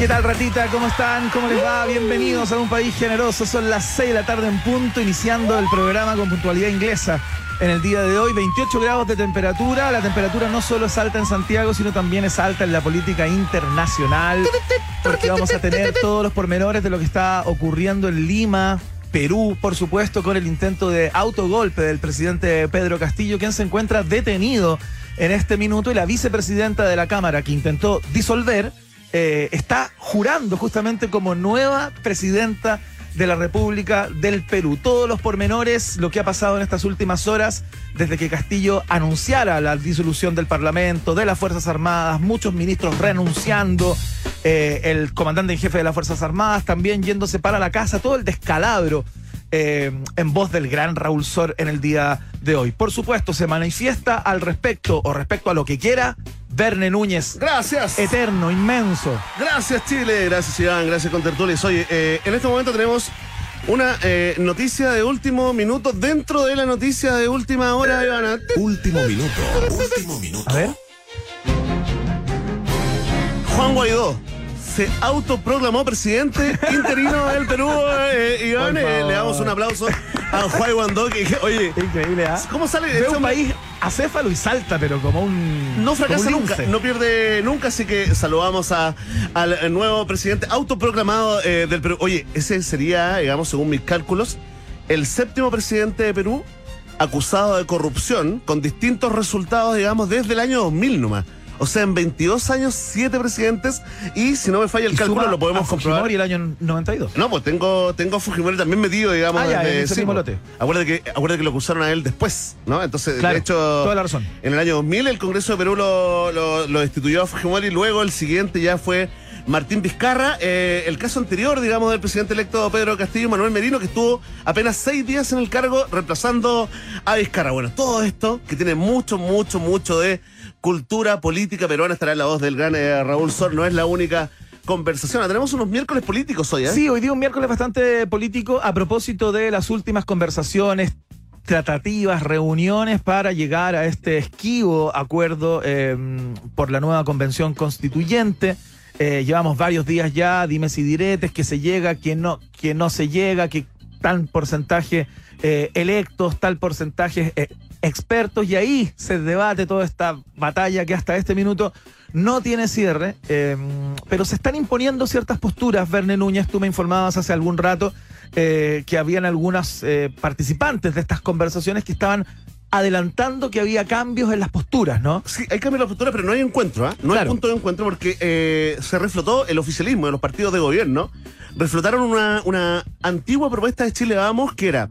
¿Qué tal, ratita? ¿Cómo están? ¿Cómo les va? Bienvenidos a un país generoso. Son las 6 de la tarde en punto, iniciando el programa con puntualidad inglesa. En el día de hoy, 28 grados de temperatura. La temperatura no solo es alta en Santiago, sino también es alta en la política internacional. Porque vamos a tener todos los pormenores de lo que está ocurriendo en Lima, Perú, por supuesto, con el intento de autogolpe del presidente Pedro Castillo, quien se encuentra detenido en este minuto, y la vicepresidenta de la Cámara, que intentó disolver, eh, está jurando justamente como nueva presidenta de la República del Perú. Todos los pormenores, lo que ha pasado en estas últimas horas, desde que Castillo anunciara la disolución del Parlamento, de las Fuerzas Armadas, muchos ministros renunciando, eh, el comandante en jefe de las Fuerzas Armadas también yéndose para la casa, todo el descalabro eh, en voz del gran Raúl Sor en el día de hoy. Por supuesto, se manifiesta al respecto o respecto a lo que quiera Verne Núñez. Gracias. Eterno, inmenso. Gracias, Chile. Gracias, Iván. Gracias, Contertulias. Oye, eh, en este momento tenemos una eh, noticia de último minuto dentro de la noticia de última hora, Ivana. Último minuto. Último minuto. A ver. Juan Guaidó se autoproclamó presidente interino del Perú. Eh, Iván, eh, le damos un aplauso a Juan Guaidó. Que, oye, Increíble, ¿ah? ¿cómo sale ese un país acéfalo y salta, pero como un. No fracasa nunca, no pierde nunca, así que saludamos a- al nuevo presidente autoproclamado eh, del Perú. Oye, ese sería, digamos, según mis cálculos, el séptimo presidente de Perú acusado de corrupción con distintos resultados, digamos, desde el año 2000 nomás. O sea, en 22 años, siete presidentes y si no me falla el cálculo, lo podemos a Fujimori comprobar. el año 92. No, pues tengo, tengo a Fujimori también metido, digamos, Ah, ya, desde- en ese mismo lote. Acuérdate que, acuérdate que lo acusaron a él después, ¿no? Entonces, Claro, de hecho. toda la razón. En el año 2000 el Congreso de Perú lo, lo- lo destituyó a Fujimori y luego el siguiente ya fue Martín Vizcarra. Eh, el caso anterior, digamos, del presidente electo Pedro Castillo, Manuel Merino, que estuvo apenas seis días en el cargo reemplazando a Vizcarra. Bueno, todo esto que tiene mucho, mucho, mucho de cultura política peruana estará en la voz del gran eh, Raúl Sor. No es la única conversación. Tenemos unos miércoles políticos hoy, ¿eh? Sí, hoy día un miércoles bastante político a propósito de las últimas conversaciones, tratativas, reuniones para llegar a este esquivo acuerdo eh, por la nueva convención constituyente. Eh, llevamos varios días ya, dimes y diretes, que se llega, que no, que no se llega, que tal porcentaje eh, electos, tal porcentaje expertos, y ahí se debate toda esta batalla que hasta este minuto no tiene cierre, eh, pero se están imponiendo ciertas posturas. Verne Núñez, tú me informabas hace algún rato eh, que habían algunas eh, participantes de estas conversaciones que estaban adelantando que había cambios en las posturas, ¿no? Sí, hay cambios en la postura, pero no hay encuentro, ¿ah? No hay punto de encuentro porque eh, se reflotó el oficialismo de los partidos de gobierno. Reflotaron una, una antigua propuesta de Chile Vamos que era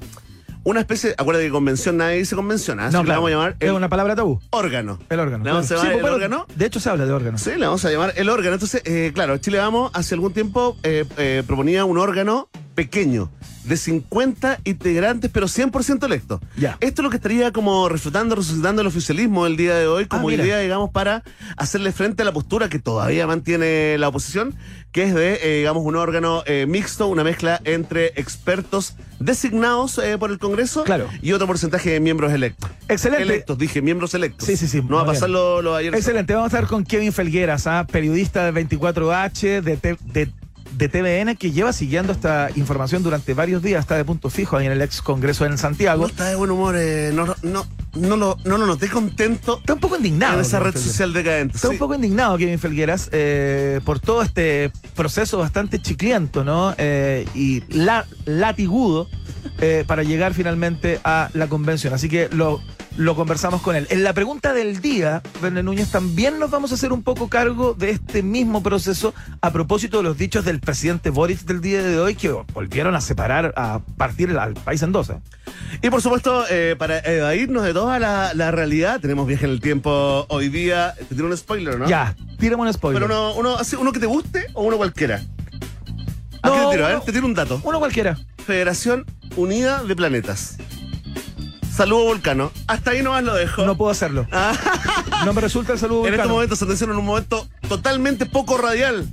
una especie, acuérdate que convención nadie dice convención, ¿ah? Así que le vamos a llamar es una palabra tabú. órgano. El órgano. ¿Le vamos a llamar Sí, el bueno, órgano? De hecho, se habla de órgano. Sí, le vamos a llamar el órgano. Entonces, eh, claro, Chile Vamos hace algún tiempo eh, eh, proponía un órgano pequeño, de 50 integrantes, pero 100% electos. Ya. Esto es lo que estaría como reflotando, resucitando el oficialismo el día de hoy, como Ah, mira. idea, digamos, para hacerle frente a la postura que todavía mantiene la oposición, que es de, eh, digamos, un órgano eh, mixto, una mezcla entre expertos designados eh, por el Congreso Claro. y otro porcentaje de miembros electos. Excelente. Electos, dije, miembros electos. Sí, sí, sí, No va a pasar lo, lo de ayer. Excelente, vamos a estar con Kevin Felgueras, ¿ah? periodista del 24H, de, T- de, de TVN, que lleva siguiendo esta información durante varios días, está de punto fijo ahí en el ex Congreso en No Santiago. está de buen humor, eh, no, no, no, lo, no lo noté contento Está un poco indignado. en esa red Felgueras. social decadente. Está sí. un poco indignado Kevin Felgueras eh, por todo este proceso bastante chicliento, ¿no? Eh, y la, latigudo para llegar finalmente a la convención. Así que lo, lo conversamos con él. En la pregunta del día, Verne Núñez, también nos vamos a hacer un poco cargo de este mismo proceso a propósito de los dichos del presidente Boris del día de hoy que volvieron a separar, a partir al país en dos. ¿eh? Y por supuesto, eh, para evadirnos de toda la, la realidad, tenemos viaje en el tiempo hoy día. Te tiro un spoiler, ¿no? Ya, tírame un spoiler. Pero uno, uno, uno que te guste o uno cualquiera. ¿A qué No, te tiro? A ver, te tiro un dato. Uno cualquiera. Federación Unida de Planetas. Saludo Volcano. Hasta ahí nomás lo dejo. No puedo hacerlo. Ah, No me resulta el saludo en este vulcano. momento, atención, en un momento totalmente poco radial.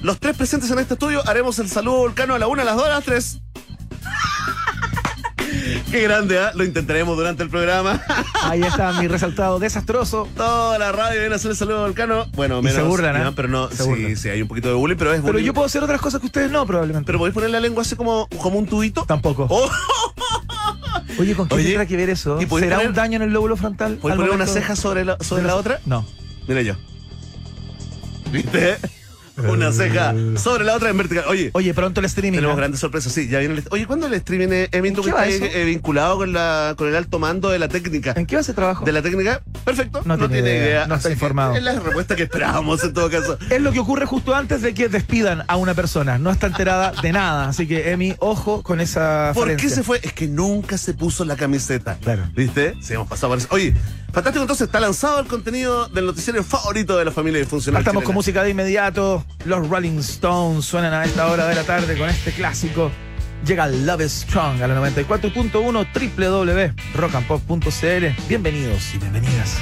Los tres presentes en este estudio haremos el saludo volcano a la una, a las dos, a las tres. Qué grande, ¿ah? Lo intentaremos durante el programa. Ahí está mi resaltado desastroso. Toda la radio viene a hacer el saludo al Cano. Bueno, Y menos. se burlan, ¿ah? Iván, Pero no, Se sí, burlan. sí, hay un poquito de bullying, pero es Pero bullying. yo puedo hacer otras cosas que ustedes no, probablemente. Pero podéis poner la lengua así como, como un tubito. Tampoco. Oh, Oye, ¿con qué Oye, tendrá que ver eso? ¿y ¿Será poner- un daño en el lóbulo frontal? ¿Puedes poner una momento ceja sobre la, sobre la otra? No. Mira yo. ¿Viste? Una ceja sobre la otra en vertical. Oye, Oye, pronto el streaming. tenemos ¿no? grandes sorpresas. Sí, ya viene el. Oye, ¿cuándo el streaming, eh, Emin, tú ¿En que qué va estás eso? eh, vinculado con, la, con el alto mando de la técnica? ¿En qué va ese trabajo? De la técnica, perfecto. No tiene idea, no está que informado. Es la respuesta que esperábamos en todo caso. Es lo que ocurre justo antes de que despidan a una persona. No está enterada de nada. Así que, Emi, ojo con esa ¿Por qué se fue? Es que nunca se puso la camiseta. Claro. ¿Viste? Sí, hemos pasado por eso. Oye, fantástico. Entonces está lanzado el contenido del noticiero favorito de la familia disfuncional. Partamos con música de inmediato. Los Rolling Stones suenan a esta hora de la tarde con este clásico. Llega Love is Strong a la 94.1 www.rockandpop.cl. Bienvenidos y bienvenidas.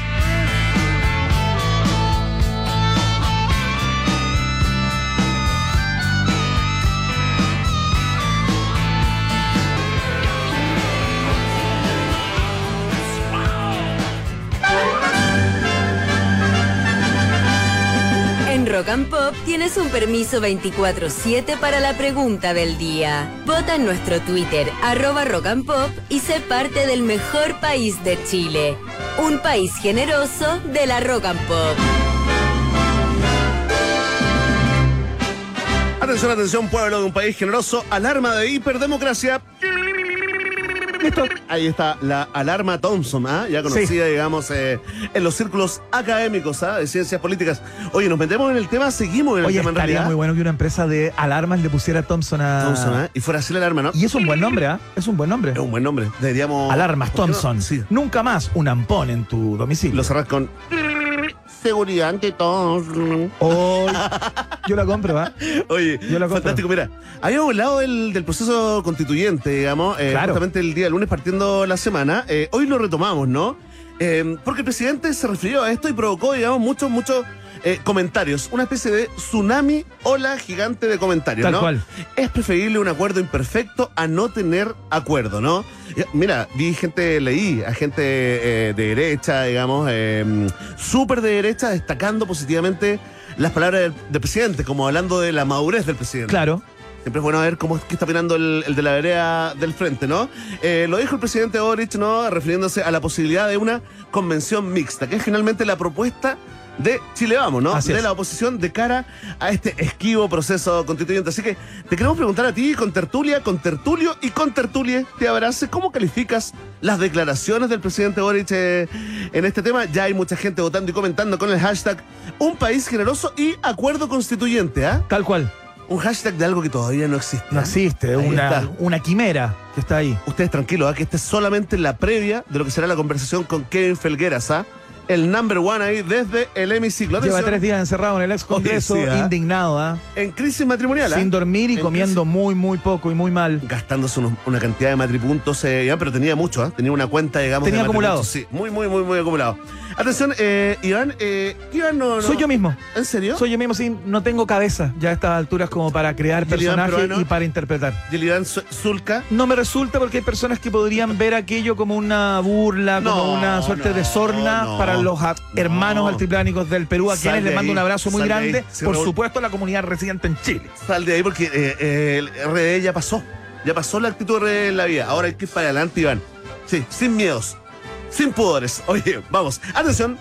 Rock and Pop tienes un permiso 24-7 para la pregunta del día. Vota en nuestro Twitter, arroba Rock and Pop, y sé parte del mejor país de Chile. Un país generoso de la Rock and Pop. Atención, atención, pueblo de un país generoso. Alarma de hiperdemocracia. Listo. Ahí está la alarma Thompson, ¿ah? ya conocida, Sí. digamos, eh, en los círculos académicos ¿ah? de ciencias políticas. Oye, nos metemos en el tema, seguimos en el Oye, tema en estaría realidad. muy bueno que una empresa de alarmas le pusiera Thompson a. Thompson, ¿ah? Y fuera así la alarma, ¿no? Y es un buen nombre, ¿ah? Es un buen nombre. Es un buen nombre. Deberíamos. Alarmas. Thompson. Sí. Nunca más un ampón en tu domicilio. Lo cerrás con. Seguridad ante todos. Oh, yo la compro, ¿ah? Oye, Yo la compro. fantástico. Mira, habíamos hablado del, del proceso constituyente, digamos, eh, Claro. justamente el día lunes partiendo la semana. Eh, hoy lo retomamos, ¿no? Eh, porque el presidente se refirió a esto y provocó, digamos, muchos, muchos eh, comentarios. Una especie de tsunami ola gigante de comentarios, Tal ¿no? cual. Es preferible un acuerdo imperfecto a no tener acuerdo, ¿no? Mira, vi gente, leí a gente eh, de derecha, digamos, eh, súper de derecha, destacando positivamente las palabras del, del presidente, como hablando de la madurez del presidente. Claro. Siempre es bueno ver cómo está opinando el, el de la vereda del frente, ¿no? Eh, lo dijo el presidente Boric, ¿no? Refiriéndose a la posibilidad de una convención mixta, que es finalmente la propuesta de Chile Vamos, ¿no? Así de es. la oposición de cara a este esquivo proceso constituyente. Así que te queremos preguntar a ti, con tertulia, con tertulio y con tertulie, te abrace, ¿cómo calificas las declaraciones del presidente Boric eh, en este tema? Ya hay mucha gente votando y comentando con el hashtag Un país generoso y acuerdo constituyente, ¿ah? Tal cual. Un hashtag de algo que todavía no existe. No ¿ah? existe. Ahí Una, una quimera que está ahí. Ustedes tranquilos, ¿ah? que esta es solamente la previa de lo que será la conversación con Kevin Felgueras, ¿ah? El number one ahí desde el hemiciclo. Lleva tres días encerrado en el ex Congreso, sí, ¿ah? indignado, ¿ah? En crisis matrimonial, ¿ah? Sin dormir y En comiendo muy, muy poco y muy mal. Gastándose unos- una cantidad de matripuntos, eh, ya, pero tenía mucho, ¿ah? Tenía una cuenta, digamos. Tenía de acumulado. Sí, muy, muy, muy, muy acumulado. Atención, eh, Iván, eh, Iván no, no- Soy yo mismo. ¿En serio? Soy yo mismo, sí, no tengo cabeza ya a estas alturas como para crear ¿Y el Iván personajes y para interpretar. Y el Iván Zu- Zulka. No me resulta porque hay personas que podrían ver aquello como una burla, como una suerte de sorna para los hermanos No. altiplánicos del Perú, a Sal quienes de les mando ahí, un abrazo muy de grande. Sí, Por Raúl. supuesto, a la comunidad residente en Chile. Sal de ahí porque eh, eh, el RD ya pasó. Ya pasó la actitud RD en la vida. Ahora hay que ir para adelante, Iván. Sí, sin miedos. Sin pudores. Oye, vamos. Atención.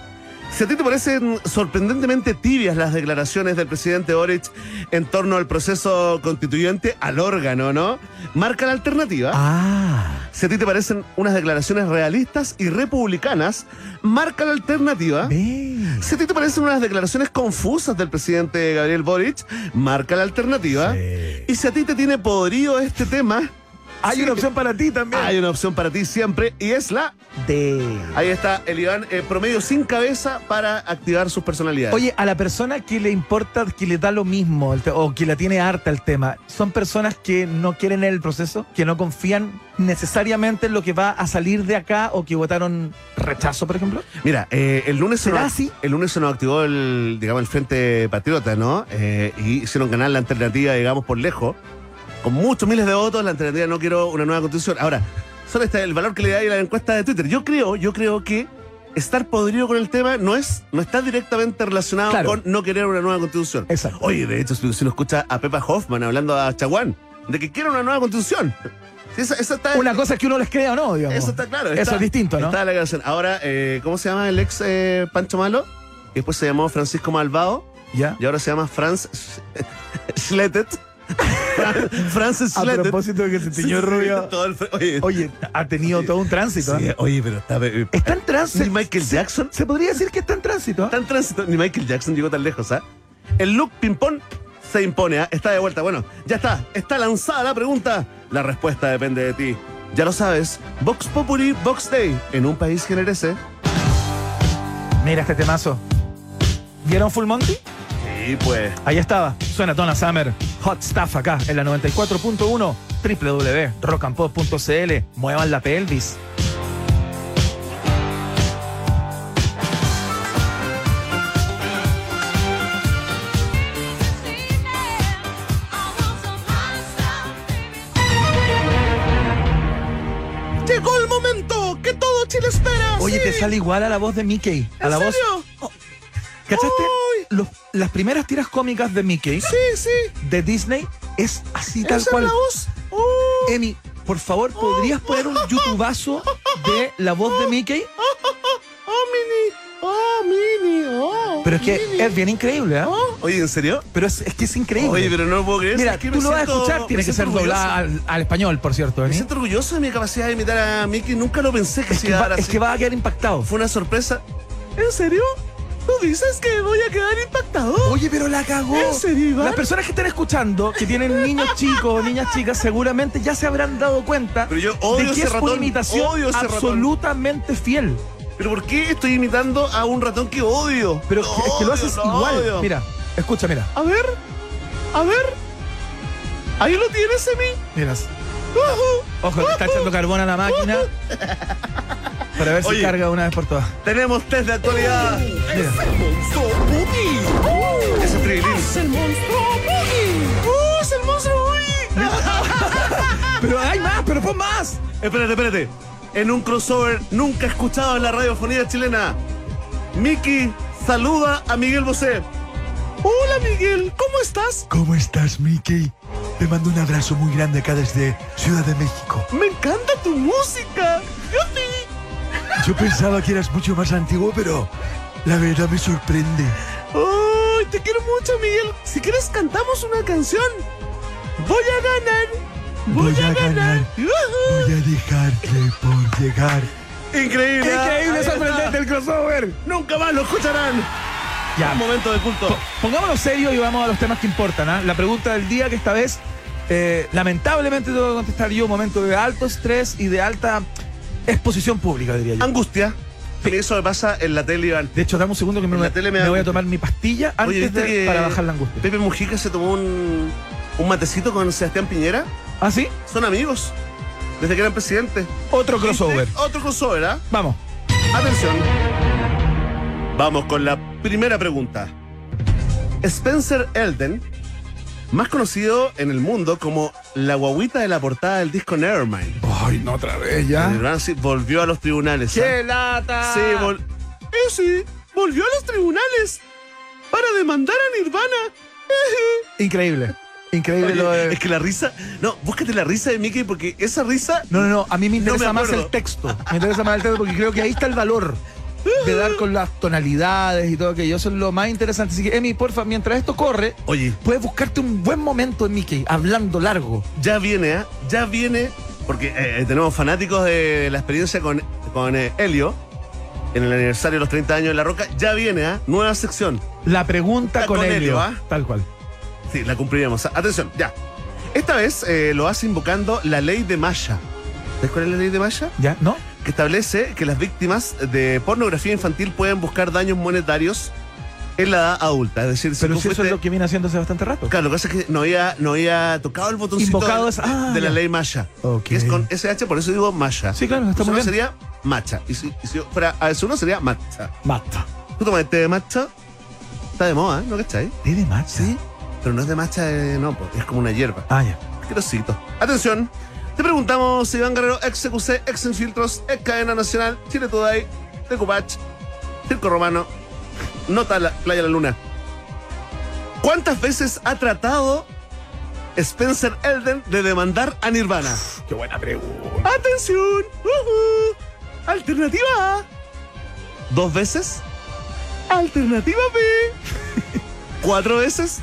Si a ti te parecen sorprendentemente tibias las declaraciones del presidente Boric en torno al proceso constituyente, al órgano, ¿no? Marca la alternativa. Ah. Si a ti te parecen unas declaraciones realistas y republicanas, marca la alternativa. Si a ti te parecen unas declaraciones confusas del presidente Gabriel Boric, marca la alternativa. Sí. Y si a ti te tiene podrido este tema, Hay sí, una opción para ti también. hay una opción para ti siempre y es la. De. Ahí está el Iván, eh, promedio sin cabeza para activar sus personalidades. Oye, a la persona que le importa, que le da lo mismo, o que la tiene harta el tema, ¿son personas que no quieren el proceso? ¿Que no confían necesariamente en lo que va a salir de acá o que votaron rechazo, por ejemplo? Mira, eh, el lunes se ¿Será nos, así? el lunes se nos activó el, digamos, el Frente Patriota, ¿no? Eh, y hicieron ganar la alternativa, digamos, por lejos. Con muchos miles de votos, la alternativa no quiero una nueva constitución. Ahora, son este, el valor que le da a la encuesta de Twitter. Yo creo, yo creo que estar podrido con el tema no es, no está directamente relacionado Claro. con no querer una nueva constitución. Exacto. Oye, de hecho, si uno escucha a Pepa Hoffman hablando a Chaguán, de que quiere una nueva constitución. Está, Una cosa es que uno les crea o no, digamos. eso está claro. Eso está- es distinto, ¿no? Está la canción. Ahora, eh, ¿cómo se llama el ex eh, Pancho Malo? Que después se llamó Francisco Malvado Ya. y ahora se llama Franz Schlettet. Francis A Schlettet. propósito de que se tiñó Sí, rubio. Oye, Oye, ha tenido todo un tránsito. sí, ¿eh? oye, pero está. eh, Está en tránsito. Ni Michael Jackson. Se podría decir que está en tránsito. ¿eh? Está en tránsito. Ni Michael Jackson llegó tan lejos, ¿ah? El look ping-pong se impone, ¿ah? Está de vuelta. Bueno, ya está. Está lanzada la pregunta. La respuesta depende de ti. Ya lo sabes. Vox Populi, Vox Day. En un país que merece. Mira este temazo. ¿Vieron Full Monty? Sí, pues. Ahí estaba. Suena Donna Summer. Hot Stuff acá en la 94.1 www.rockandpop.cl. Muevan la pelvis. Llegó el momento que todo Chile espera. Oye, sí. te sale igual a la voz de Mickey. A ¿En la voz. serio? ¿Cachaste? Ay. Los- las primeras tiras cómicas de Mickey Sí, sí. de Disney es así tal Esa es cual. la voz. Oh, Emi, por favor, ¿podrías poner un youtubazo de la voz de Mickey? oh, Mini. Oh, Mini. Oh. Pero es que Mini. es bien increíble, ¿ah? Oh. Oye, ¿en serio? Pero es, es que es increíble. Oye, pero no lo puedo creer. Mira, es que tú lo vas a escuchar, tiene que ser doblada al, al español, por cierto. Me siento orgulloso de mi capacidad de imitar a Mickey. Nunca lo pensé que Es se que, iba a va, dar es que va a quedar impactado. Fue una sorpresa. ¿En serio? ¿Tú dices que voy a quedar impactado? Oye, pero la cagó. ¿En serio, Iván? Las personas que están escuchando, que tienen niños chicos o niñas chicas, seguramente ya se habrán dado cuenta Pero yo odio de que ese es una ratón, imitación odio ese ratón. absolutamente fiel. ¿Pero por qué estoy imitando a un ratón que odio? Pero Lo es que, es que lo haces lo igual. odio. Mira, escucha, mira. A ver, a ver. Ahí lo tienes, Emi. Miras. Ojo, le está echando carbón a la máquina. Para ver si Oye. carga una vez por todas. Tenemos test de actualidad. Mira. ¡Monstruo Boogie! Ese trilín. ¡Es el monstruo Boogie! ¡Oh, es el monstruo Boogie! Pero hay más, pero pon más. espérate, espérate. En un crossover nunca escuchado en la radiofonía chilena. Miki saluda a Miguel Bosé. Hola, Miguel. ¿Cómo estás? ¿Cómo estás, Mickey? Te mando un abrazo muy grande acá desde Ciudad de México. Me encanta tu música. ¡Yupi! Yo pensaba que eras mucho más antiguo, pero la verdad me sorprende. ¡Ay, te quiero mucho, Miguel! Si quieres, cantamos una canción. Voy a ganar. Voy a ganar. ¡Ujú! Voy a dejarte por llegar. Increíble. Increíble, sorprendente el crossover. Nunca más lo escucharán. Ya, Un momento de culto. po- pongámonos serios y vamos a los temas que importan. ¿ah? La pregunta del día que esta vez, eh, lamentablemente, tengo que contestar yo. Momento de alto estrés y de alta exposición pública, diría yo. Angustia. Eso me pasa en la tele, Iván. De hecho, dame un segundo que me, la tele me me voy a tomar mi pastilla antes Oye, ¿viste de- que para bajar la angustia. Pepe Mujica se tomó un, un matecito con Sebastián Piñera? ¿Ah, sí? Son amigos. Desde que eran presidente. Otro crossover. Otro crossover, ¿ah? Vamos. Atención. Vamos con la primera pregunta. Spencer Elden, más conocido en el mundo como la guaguita de la portada del disco Nevermind. Ay, no otra vez ya. Volvió a los tribunales. ¿ah? ¡Qué lata! Sí, vol- eh, sí, volvió a los tribunales para demandar a Nirvana. Increíble. Increíble Oye, lo de... Es que la risa. No, búscate la risa de Mickey porque esa risa. No, no, no. A mí me No me interesa más el texto. Me interesa más el texto porque creo que ahí está el valor de dar con las tonalidades y todo aquello. Eso es lo más interesante. Así que, Emi, porfa, mientras esto corre, Oye, puedes buscarte un buen momento en Mickey, hablando largo. ya viene, ¿ah? Ya viene. Porque eh, tenemos fanáticos de la experiencia con, con eh, Helio. En el aniversario de los 30 años de La Roca. Ya viene, ¿ah? Nueva sección. La pregunta Está con, con Helio. Helio, ¿ah? Tal cual. Sí, la cumpliremos. Atención, ya. Esta vez eh, lo hace invocando la ley de Maya. ¿Sabes cuál es la ley de Maya? ¿Ya? ¿No? Que establece que las víctimas de pornografía infantil pueden buscar daños monetarios en la edad adulta. Es decir, si Pero si eso es fuiste- lo que viene haciéndose bastante rato. Claro, lo que pasa es que no había, no había tocado el botoncito de, ah, de la ley Maya. Ok. Que es con SH, por eso digo Maya. Sí, claro, está muy bien. sería Macha. Y si, y si fuera AS1 sería Matcha. Mata. ¿Tú tomas té de Matcha? Está de moda. ¿no cachai? ¿Té de matcha? Sí. Pero no es de Matcha, eh, no, es como una hierba. Ah, ya. Asquerosito. Atención, Te preguntamos, Iván Guerrero, ex CQC, ex Infiltros, ex Cadena Nacional, Chile Today, Tecupach, Circo Romano, Nota la Playa La Luna. ¿Cuántas veces ha tratado Spencer Elden de demandar a Nirvana? Qué buena pregunta. ¡Atención! Ujú. Alternativa A. ¿Dos veces? Alternativa B. ¿Cuatro veces?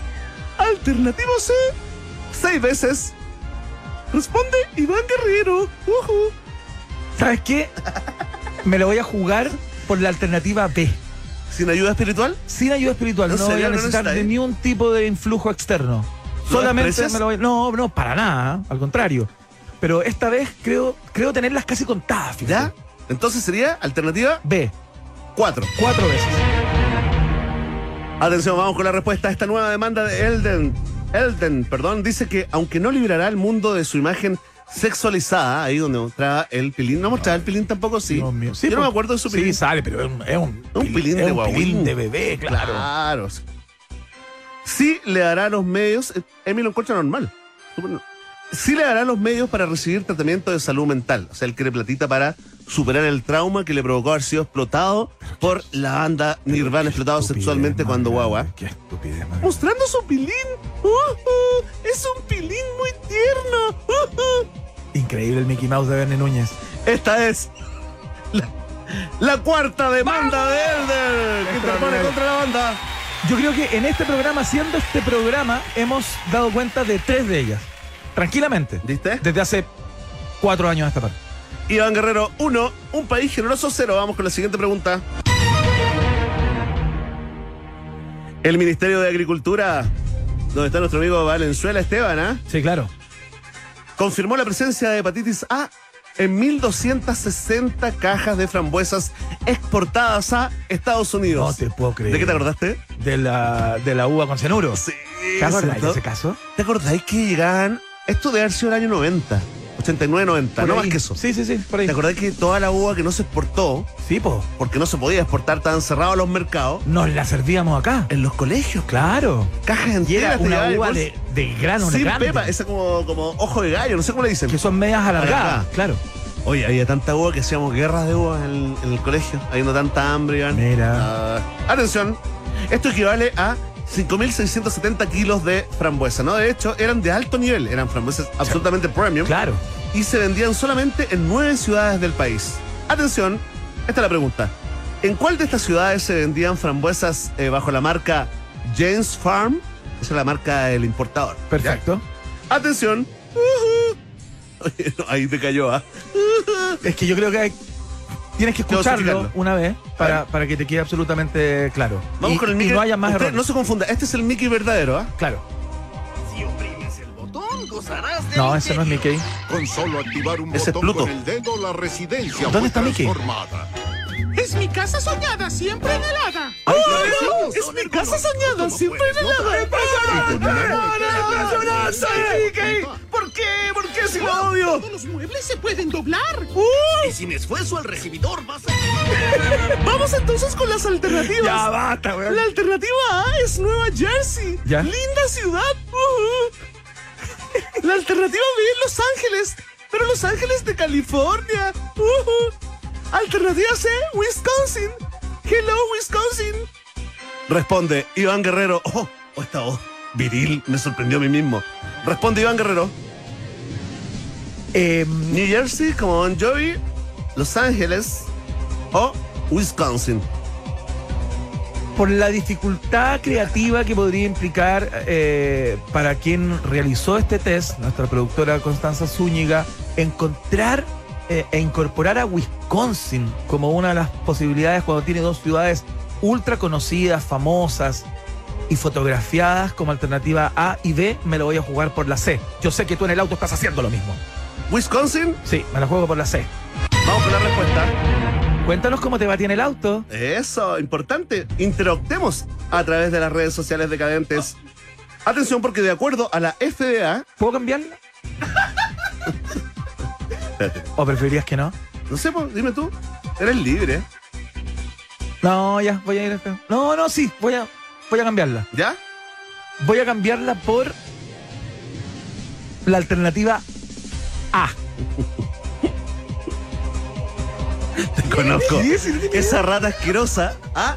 Alternativa C. ¿Seis veces? Responde Iván Guerrero. Ujú. ¿Sabes qué? Me lo voy a jugar por la alternativa B. ¿Sin ayuda espiritual? Sin ayuda espiritual. ¿En No voy a ¿No necesitar de ni un tipo de influjo externo. ¿Lo Solamente me lo voy. No, no, para nada. Al contrario. Pero esta vez creo, creo tenerlas casi contadas, fíjate. ¿Ya? Entonces sería alternativa B. 4. Cuatro veces. Atención, vamos con la respuesta a esta nueva demanda de Elden. Elden, perdón, dice que aunque no liberará al mundo de su imagen sexualizada, ahí donde mostraba el pilín, no mostraba el pilín tampoco, sí. Dios mío. Yo no pues, me acuerdo de su Sí, pilín. sale, pero es un, es un, Un pilín de un pilín de bebé, claro. Claro. Sí le dará los medios, eh, Emi lo encuentra normal. Sí le dará los medios para recibir tratamiento de salud mental. O sea, él quiere platita para superar el trauma que le provocó haber sido explotado por la banda Nirvana, explotado sexualmente cuando guagua. Qué estupidez Mostrando su pilín. Uh, uh, es un pilín muy tierno. Uh, uh. Increíble el Mickey Mouse de Bernie Núñez. Esta es la, la cuarta demanda de Elder que interpone contra la banda. Yo creo que en este programa, haciendo este programa, hemos dado cuenta de tres de ellas. Tranquilamente. ¿Viste? Desde hace cuatro años a esta parte. Iván Guerrero, uno. Un país generoso, cero. Vamos con la siguiente pregunta. El Ministerio de Agricultura, donde está nuestro amigo Valenzuela Esteban, ¿ah? Sí, claro. confirmó la presencia de hepatitis A en 1.260 cajas de frambuesas exportadas a Estados No Unidos. te puedo creer. ¿De qué te acordaste? De la, de la uva con cianuro. Sí. ¿Te acordás ¿cierto? de ese caso? ¿Te acordáis que llegaban? Esto debe haber sido el año 90, 89, 90, Por no más que eso. Sí, sí, sí, por ahí. ¿Te acordás que toda la uva que no se exportó, Sí, po. porque no se podía exportar, estaban cerrados los mercados, Nos la servíamos acá. en los colegios? Claro. Cajas Y era enteras. una uva de, de grano Sin grande. pepa, esa como, como ojo de gallo, no sé cómo le dicen. Que son medias alargadas. Alargadas. Claro. Oye, había tanta uva que hacíamos guerras de uvas en, en el colegio, habiendo tanta hambre, Iván. Mira. Ah, atención, esto equivale a 5.670 kilos de frambuesa, ¿no? De hecho, eran de alto nivel, eran frambuesas absolutamente premium Claro. y se vendían solamente en nueve ciudades del país. Atención, esta es la pregunta. ¿En cuál de estas ciudades se vendían frambuesas eh, bajo la marca James Farm? Esa es la marca del importador. Perfecto. ¿Ya? Atención. Ujú. Oye, no, ahí te cayó, ¿ah? Es que yo creo que hay- tienes que escucharlo una vez para, para que te quede absolutamente claro. Vamos y, con el y Mickey. no haya más Usted. No se confunda, este es el Mickey verdadero, ¿ah? Claro. Si oprimes el botón, gozarás del No, ese no es. Mickey. Con solo activar un Ese es botón Pluto. con el dedo, la residencia ¿Dónde está Mickey? transformada. Es mi casa soñada, siempre helada. ¡Ay, no! Es mi casa soñada, siempre en el ¿Por qué? ¿Por qué si lo odio? Todos los muebles se pueden doblar. Y sin esfuerzo al recibidor vas a... Vamos entonces con las alternativas. Ya basta, weón. La alternativa A es Nueva Jersey. ¿Ya? Linda ciudad. Ujú. La alternativa B es Los Ángeles. Pero Los Ángeles de California. Ujú. Alternativa C, Wisconsin. Hello, Wisconsin. Responde Iván Guerrero. Oh, oh, esta voz viril me sorprendió a mí mismo. Responde Iván Guerrero. Eh, New Jersey como Bon Jovi, Los Ángeles o Wisconsin. por la dificultad creativa que podría implicar eh, para quien realizó este test, nuestra productora Constanza Zúñiga, encontrar eh, e incorporar a Wisconsin como una de las posibilidades cuando tiene dos ciudades ultra conocidas, famosas y fotografiadas como alternativa A y B, me lo voy a jugar por la C. Yo sé que tú en el auto estás haciendo lo mismo. Wisconsin, Sí, me la juego por la C. vamos con la respuesta. Cuéntanos cómo te va a ti en el auto. Eso, importante. Interactemos a través de las redes sociales decadentes. Atención porque de acuerdo a la FDA, ¿Puedo cambiarla? ¿O preferirías que no? No sé, pues, dime tú, eres libre, No, ya, voy a ir. a- No, no, sí, voy a, voy a cambiarla. ¿ya? Voy a cambiarla por la alternativa A. Te conozco. Esa rata asquerosa. ¿Ah?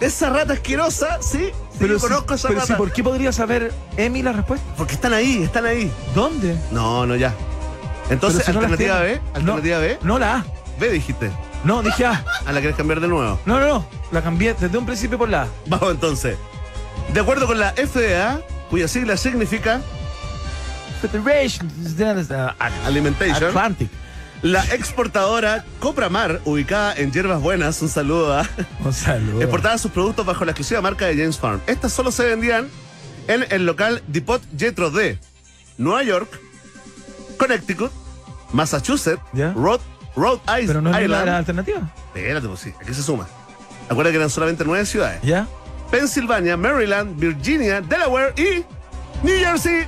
Esa rata asquerosa, sí. Sí, Pero, conozco a esa pero rata. ¿por qué podría saber Emi la respuesta? Porque están ahí, están ahí. ¿Dónde? No, no, ya. Entonces, si no alternativa B, alternativa no, B, No, la A. B dijiste. No, dije A. ¿A la quieres cambiar de nuevo? No, no, no. La cambié desde un principio por la A. Vamos entonces. De acuerdo con la FDA, cuya sigla significa Federation Alimentation, Atlantic. la exportadora Copramar, ubicada en Hierbas Buenas, un saludo a, Un saludo. exportaba sus productos bajo la exclusiva marca de James Farm. Estas solo se vendían en el local Depot Jetro de Nueva York, Connecticut, Massachusetts, Ya. Rhode, Rhode Is- Pero no es Island. la alternativa. Espérate, pues sí, aquí se suma. Acuérdate que eran solamente nueve ciudades. ¿Ya? Pensilvania, Maryland, Virginia, Delaware y New Jersey.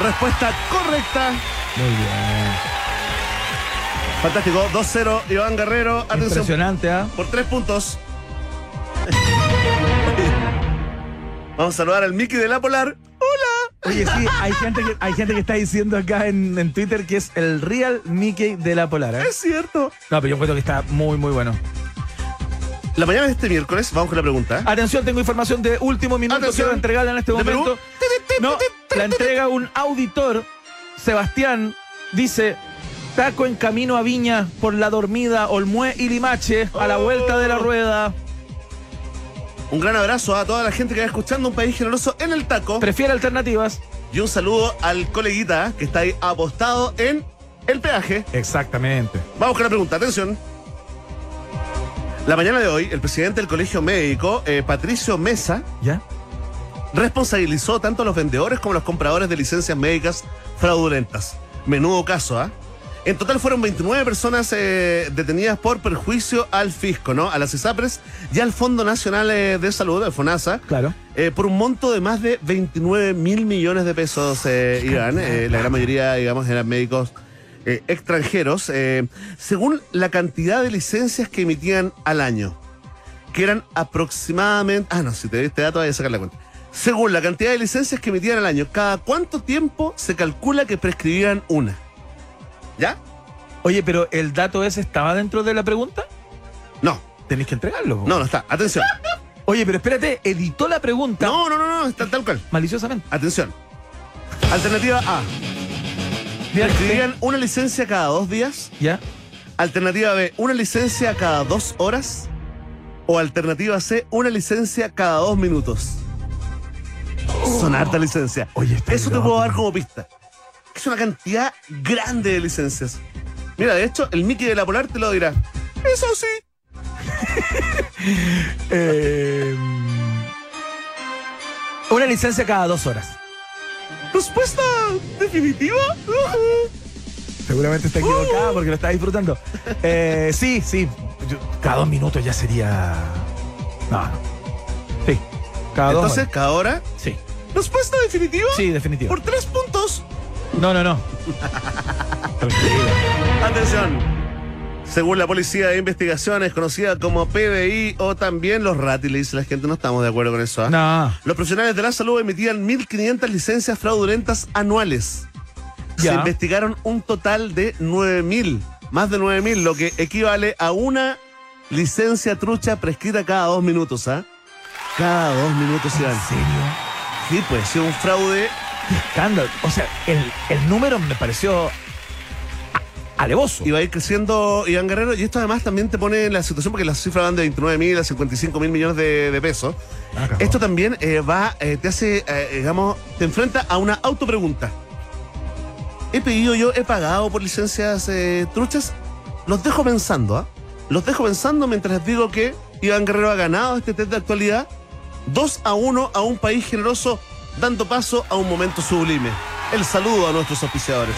Respuesta correcta. Muy bien. Fantástico. 2-0, Iván Guerrero. Atención. Impresionante, ¿ah? Por tres puntos. Vamos a saludar al Mickey de la Polar. Oye, sí, hay gente que, hay gente que está diciendo acá en, en Twitter que es el real Mickey de la Polar. ¿eh? Es cierto. No, pero yo encuentro que está muy, muy bueno. La mañana de este miércoles, vamos con la pregunta. Atención, tengo información de último minuto. Atención. Quiero entregarla en este momento. No, la entrega un auditor. Sebastián dice: Taco en camino a Viña por la dormida Olmué y Limache a la vuelta de la rueda. Un gran abrazo a toda la gente que va escuchando un país generoso en el taco. Prefiere alternativas. Y un saludo al coleguita que está ahí apostado en el peaje. Exactamente. Vamos con la pregunta, atención. La mañana de hoy, el presidente del Colegio Médico, eh, Patricio Mesa, ¿Ya? responsabilizó tanto a los vendedores como a los compradores de licencias médicas fraudulentas. Menudo caso, ¿ah? En total fueron 29 personas eh, detenidas por perjuicio al fisco, ¿no? A las ISAPRES y al Fondo Nacional eh, de Salud, el FONASA, Claro. eh, por un monto de más de 29 mil millones de pesos, Iván. La gran mayoría, digamos, eran médicos extranjeros, según la cantidad de licencias que emitían al año, que eran aproximadamente... Ah, no, si te doy este dato, voy a sacar la cuenta. Según la cantidad de licencias que emitían al año, ¿cada cuánto tiempo se calcula que prescribían una? ¿Ya? Oye, pero el dato ese estaba dentro de la pregunta. No, Tenéis que entregarlo. po. no, no está. Atención. Oye, pero espérate, editó la pregunta No, no, no, no, está tal cual. maliciosamente. Atención. Alternativa A. Prescribían una licencia cada dos días. ¿Ya? Alternativa B, una licencia cada dos horas. O alternativa C, una licencia cada dos minutos. Son harta licencia. Oye, está Eso te loco. puedo dar como pista. Es una cantidad grande de licencias. Mira, de hecho, el Mickey de la Polar te lo dirá. Eso sí. Eh, una licencia cada dos horas. Respuesta definitiva. Seguramente está equivocada porque lo está disfrutando. Eh, sí, sí. Yo- cada dos minutos ya sería. No, no. Sí. Cada dos. Entonces, horas. cada hora. Sí. Respuesta definitiva. Sí, definitivo. Por tres puntos. No, no, no. Atención. Según la Policía de Investigaciones, conocida como PBI o también los RATI, le dice la gente, no estamos de acuerdo con eso. ¿ah? No. Los profesionales de la salud emitían 1.500 licencias fraudulentas anuales. Se Ya. investigaron un total de 9.000, más de 9.000, lo que equivale a una licencia trucha prescrita cada dos minutos, ¿ah? Cada dos minutos, Iván. ¿En serio? Sí, pues, sí, un fraude. Escándalo. O sea, el, el número me pareció alevoso. Y va a ir creciendo Iván Guerrero. Y esto además también te pone en la situación, porque las cifras van de 29 mil a 55 mil millones de, de pesos. Ah. Esto también eh, va, eh, te hace, eh, digamos, te enfrenta a una autopregunta. ¿He pedido yo, he pagado por licencias truchas? Los dejo pensando, ¿ah? Los dejo pensando mientras les digo que Iván Guerrero ha ganado este test de actualidad 2 a 1 a un país generoso, dando paso a un momento sublime. El saludo a nuestros auspiciadores.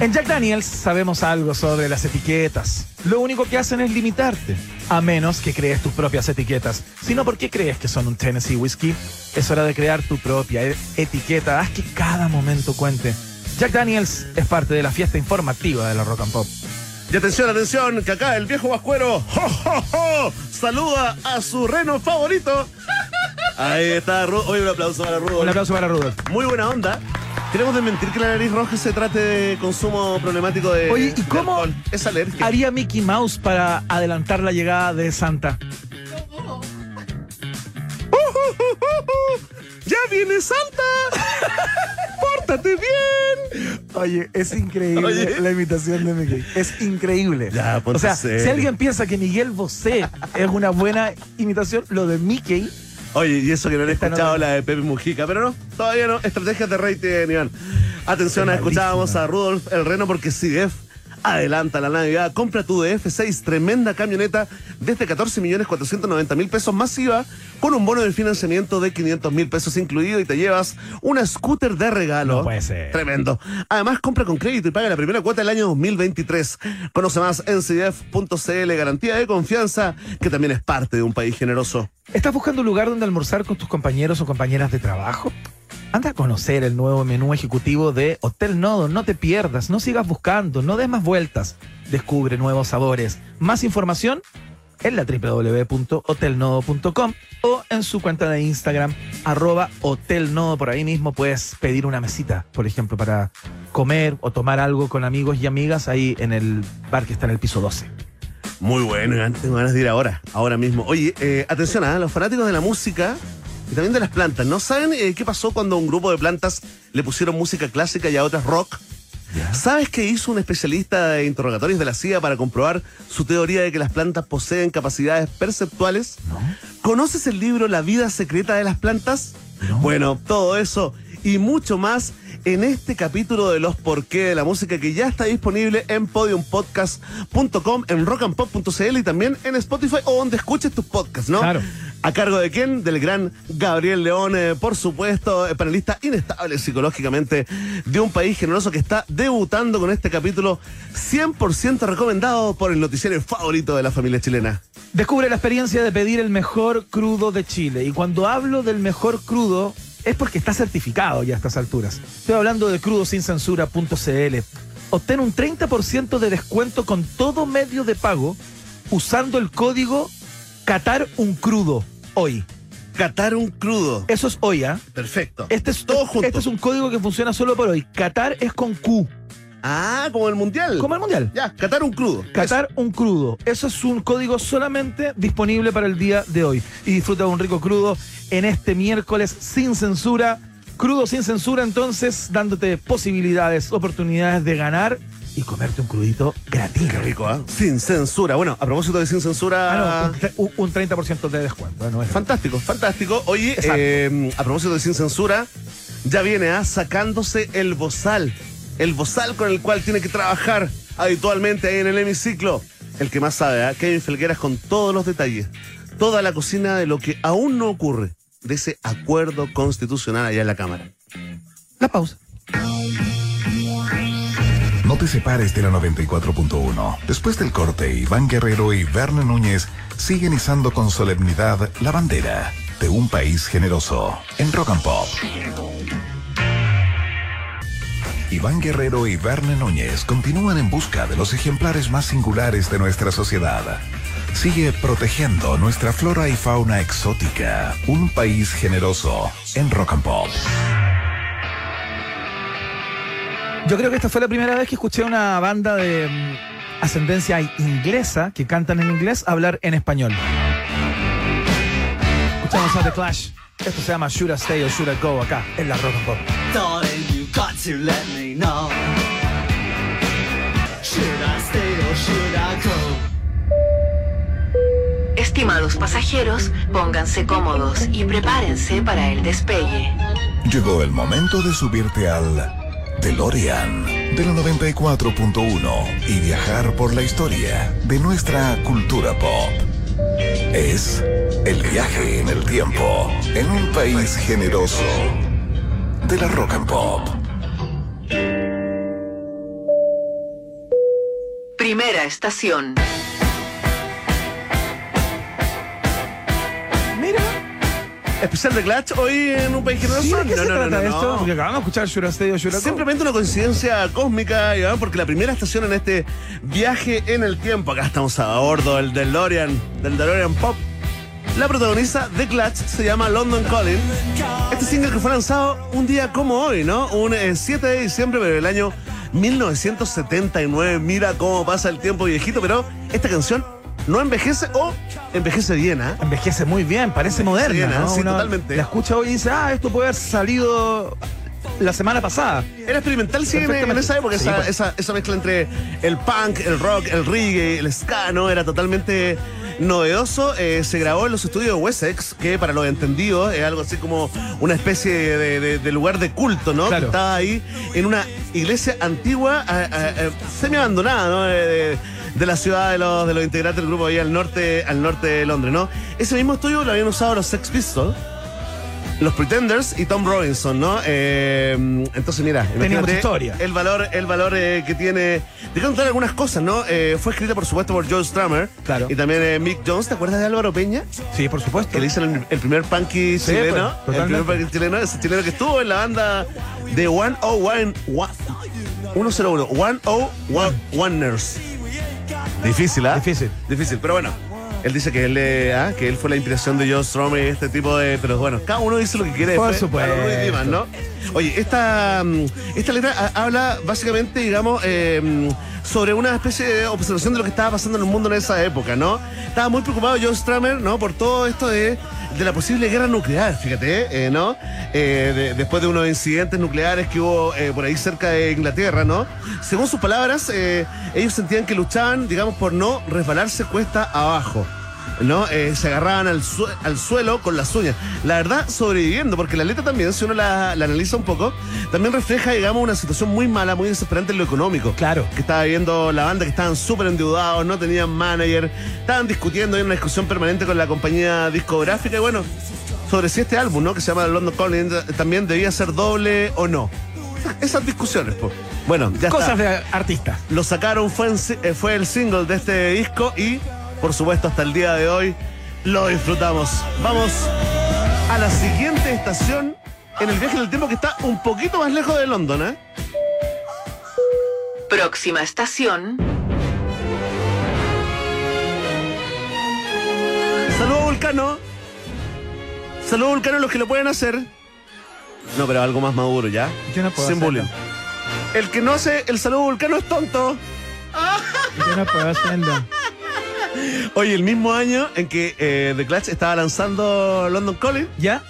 En Jack Daniels sabemos algo sobre las etiquetas. Lo único que hacen es limitarte, a menos que crees tus propias etiquetas. Si no, ¿por qué crees que son un Tennessee Whiskey? Es hora de crear tu propia e- etiqueta. Haz que cada momento cuente. Jack Daniels es parte de la fiesta informativa de la Rock and Pop. Y atención, atención, que acá el viejo vascuero ¡jo, jo, jo! saluda a su reno favorito. Ahí está, Ru- Oye, un aplauso para Rudolf. Un aplauso para Rudolf. Muy buena onda. Queremos desmentir que la nariz roja se trate de consumo problemático de. Oye, ¿y de cómo alcohol. Es alergia. haría Mickey Mouse para adelantar la llegada de Santa? ¡Ya viene Santa! ¡Pórtate bien! Oye, es increíble Oye. la imitación de Mickey. Es increíble. Ya, o sea, serio. si alguien piensa que Miguel Bosé es una buena imitación, lo de Mickey Oye, y eso que no le he Esta escuchado no- la de Pepe Mujica, pero no, todavía no. Estrategias de rating, Iván. Atención, Es escuchábamos a Rudolf el Reno porque CDF adelanta la Navidad. Compra tu DF6, tremenda camioneta desde 14 millones 490 mil pesos masiva con un bono de financiamiento de 500 mil pesos incluido y te llevas una scooter de regalo. No puede ser. Tremendo. Además, compra con crédito y paga la primera cuota del año 2023. Conoce más en cdf.cl, garantía de confianza que también es parte de un país generoso. ¿Estás buscando un lugar donde almorzar con tus compañeros o compañeras de trabajo? Anda a conocer el nuevo menú ejecutivo de Hotel Nodo. No te pierdas, no sigas buscando, no des más vueltas. Descubre nuevos sabores. Más información en la www.hotelnodo.com o en su cuenta de Instagram, arroba hotelnodo. Por ahí mismo puedes pedir una mesita, por ejemplo, para comer o tomar algo con amigos y amigas ahí en el bar que está en el piso 12. Muy bueno, tengo ganas de ir ahora, ahora mismo. Oye, eh, atención a los fanáticos de la música y también de las plantas. ¿No saben eh, qué pasó cuando a un grupo de plantas le pusieron música clásica y a otras rock? ¿Sabes qué hizo un especialista de interrogatorios de la CIA para comprobar su teoría de que las plantas poseen capacidades perceptuales? ¿Conoces el libro La vida secreta de las plantas? Bueno, todo eso y mucho más en este capítulo de los por qué de la música que ya está disponible en podiumpodcast.com, en rockandpop.cl y también en Spotify o donde escuches tus podcasts, ¿no? Claro. ¿A cargo de quién? Del gran Gabriel León, eh, por supuesto, eh, panelista inestable psicológicamente de un país generoso que está debutando con este capítulo 100% recomendado por el noticiero favorito de la familia chilena. Descubre la experiencia de pedir el mejor crudo de Chile. Y cuando hablo del mejor crudo, es porque está certificado ya a estas alturas. Estoy hablando de crudosincensura.cl. Obtén un 30% de descuento con todo medio de pago usando el código Qatar un crudo hoy. Catar un crudo. Eso es hoy, ¿ah? Perfecto. Este es, Todo junto. este es un código que funciona solo por hoy. Qatar es con Q, Ah, como el mundial. como el mundial. Ya, catar un crudo. Qatar un crudo. Eso es un código solamente disponible para el día de hoy. Y disfruta de un rico crudo en este miércoles sin censura. Crudo sin censura, entonces, dándote posibilidades, oportunidades de ganar y comerte un crudito gratis. Qué rico, ¿ah? Sin censura. Bueno, a propósito de sin censura. Ah, no, un tre- un, un 30% de descuento. ¿eh? Es- Fantástico, fantástico. Oye, eh, a propósito de sin censura, ya viene a sacándose el bozal. El bozal con el cual tiene que trabajar habitualmente ahí en el hemiciclo. El que más sabe, ¿ah? Kevin Felgueras con todos los detalles. Toda la cocina de lo que aún no ocurre. De ese acuerdo constitucional allá en la Cámara. La pausa. No te separes de la 94.1. Después del corte, Iván Guerrero y Verne Núñez siguen izando con solemnidad la bandera de un país generoso en Rock and Pop. Iván Guerrero y Verne Núñez continúan en busca de los ejemplares más singulares de nuestra sociedad. Sigue protegiendo nuestra flora y fauna exótica. Un país generoso en Rock and Pop. Yo creo que esta fue la primera vez que escuché a una banda de mm, ascendencia inglesa que cantan en inglés hablar en español. Escuchamos a The Clash. Esto se llama Should I Stay or Should I Go acá en la Rock and Pop. Darling, you got to let me know. Should I stay or should I go? Estimados pasajeros, pónganse cómodos y prepárense para el despegue. Llegó el momento de subirte al DeLorean de la 94.1 y viajar por la historia de nuestra cultura pop. Es el viaje en el tiempo en un país generoso de la rock and pop. Primera estación. Mira, Especial de Clutch hoy en un país generoso. ¿sí, ¿de qué no, se no, no, trata no, esto? no. Porque acabamos de escuchar Stay Go. Simplemente una coincidencia cósmica, Iván, porque la primera estación en este viaje en el tiempo, acá estamos a bordo del DeLorean, del DeLorean Pop, la protagoniza The Clutch, se llama London Calling. Este single que fue lanzado un día como hoy, ¿no? Un eh, 7 de diciembre, pero del año 1979. Mira cómo pasa el tiempo viejito, pero esta canción no envejece o envejece bien, ¿ah? Envejece muy bien, parece moderna. bien, ¿no? sí, Uno totalmente. La escucha hoy y dice, ah, esto puede haber salido la semana pasada. Era experimental, sí, en, en esa época. Sí, esa, pues. esa, esa mezcla entre el punk, el rock, el reggae, el ska, ¿no? Era totalmente novedoso. Eh, se grabó en los estudios de Wessex, que para los entendidos es algo así como una especie de, de- de lugar de culto, ¿no? Claro. Que estaba ahí en una iglesia antigua, semi abandonada, ¿no? De, de- de la ciudad de los, de los integrantes del grupo ahí al norte, al norte de Londres, ¿no? Ese mismo estudio lo habían usado los Sex Pistols. Los Pretenders y Tom Robinson, ¿no? Eh, entonces, mira, Tenía mucha historia. el valor, el valor eh, que tiene. Te contar algunas cosas, ¿no? Eh, fue escrita, por supuesto, por Joe Strummer. Claro. Y también Mick Jones. ¿Te acuerdas de Álvaro Peña? Sí, por supuesto. Que le dicen el, el primer punky Sí, chileno. pues, el primer punky chileno, ese chileno que estuvo en la banda de 101. 101. 101ers. Difícil, ¿ah? Difícil. Difícil, pero bueno. Él dice que él, eh, ah, que él fue la inspiración de Joe Strummer y este tipo de. Pero bueno, cada uno dice lo que quiere. Por supuesto. ¿no? Oye, esta, mm, esta letra ah, habla básicamente, digamos, eh, sobre una especie de observación de lo que estaba pasando en el mundo en esa época, ¿no? Estaba muy preocupado Joe Strummer, ¿no? Por todo esto de, de la posible guerra nuclear, fíjate, eh, ¿no? Eh, de- después de unos incidentes nucleares que hubo eh, por ahí cerca de Inglaterra, ¿no? Según sus palabras, eh, ellos sentían que luchaban, digamos, por no resbalarse cuesta abajo. ¿No? Eh, se agarraban al, sue- al suelo con las uñas. La verdad, sobreviviendo, porque la letra también, si uno la, la analiza un poco, también refleja, digamos, una situación muy mala, muy desesperante en lo económico. Claro. Que estaba viviendo la banda, que estaban súper endeudados, no tenían manager, estaban discutiendo, hay una discusión permanente con la compañía discográfica, y bueno, sobre si este álbum, ¿no? Que se llama London Calling, eh, también debía ser doble o no. Esas discusiones, pues. Bueno, ya Cosas está. de artista. Lo sacaron, fue, en eh, fue el single de este disco y, por supuesto, hasta el día de hoy lo disfrutamos. Vamos a la siguiente estación en el viaje del tiempo que está un poquito más lejos de London, ¿eh? Próxima estación. Saludos Vulcano. Saludos Vulcano a los que lo pueden hacer. No, pero algo más maduro, ¿ya? Yo no puedo Sin hacerlo. bullying. El que no hace el saludo Vulcano es tonto. Yo no puedo hacerlo. Oye, el mismo año en que eh, The Clash estaba lanzando London Calling, ¿Ya?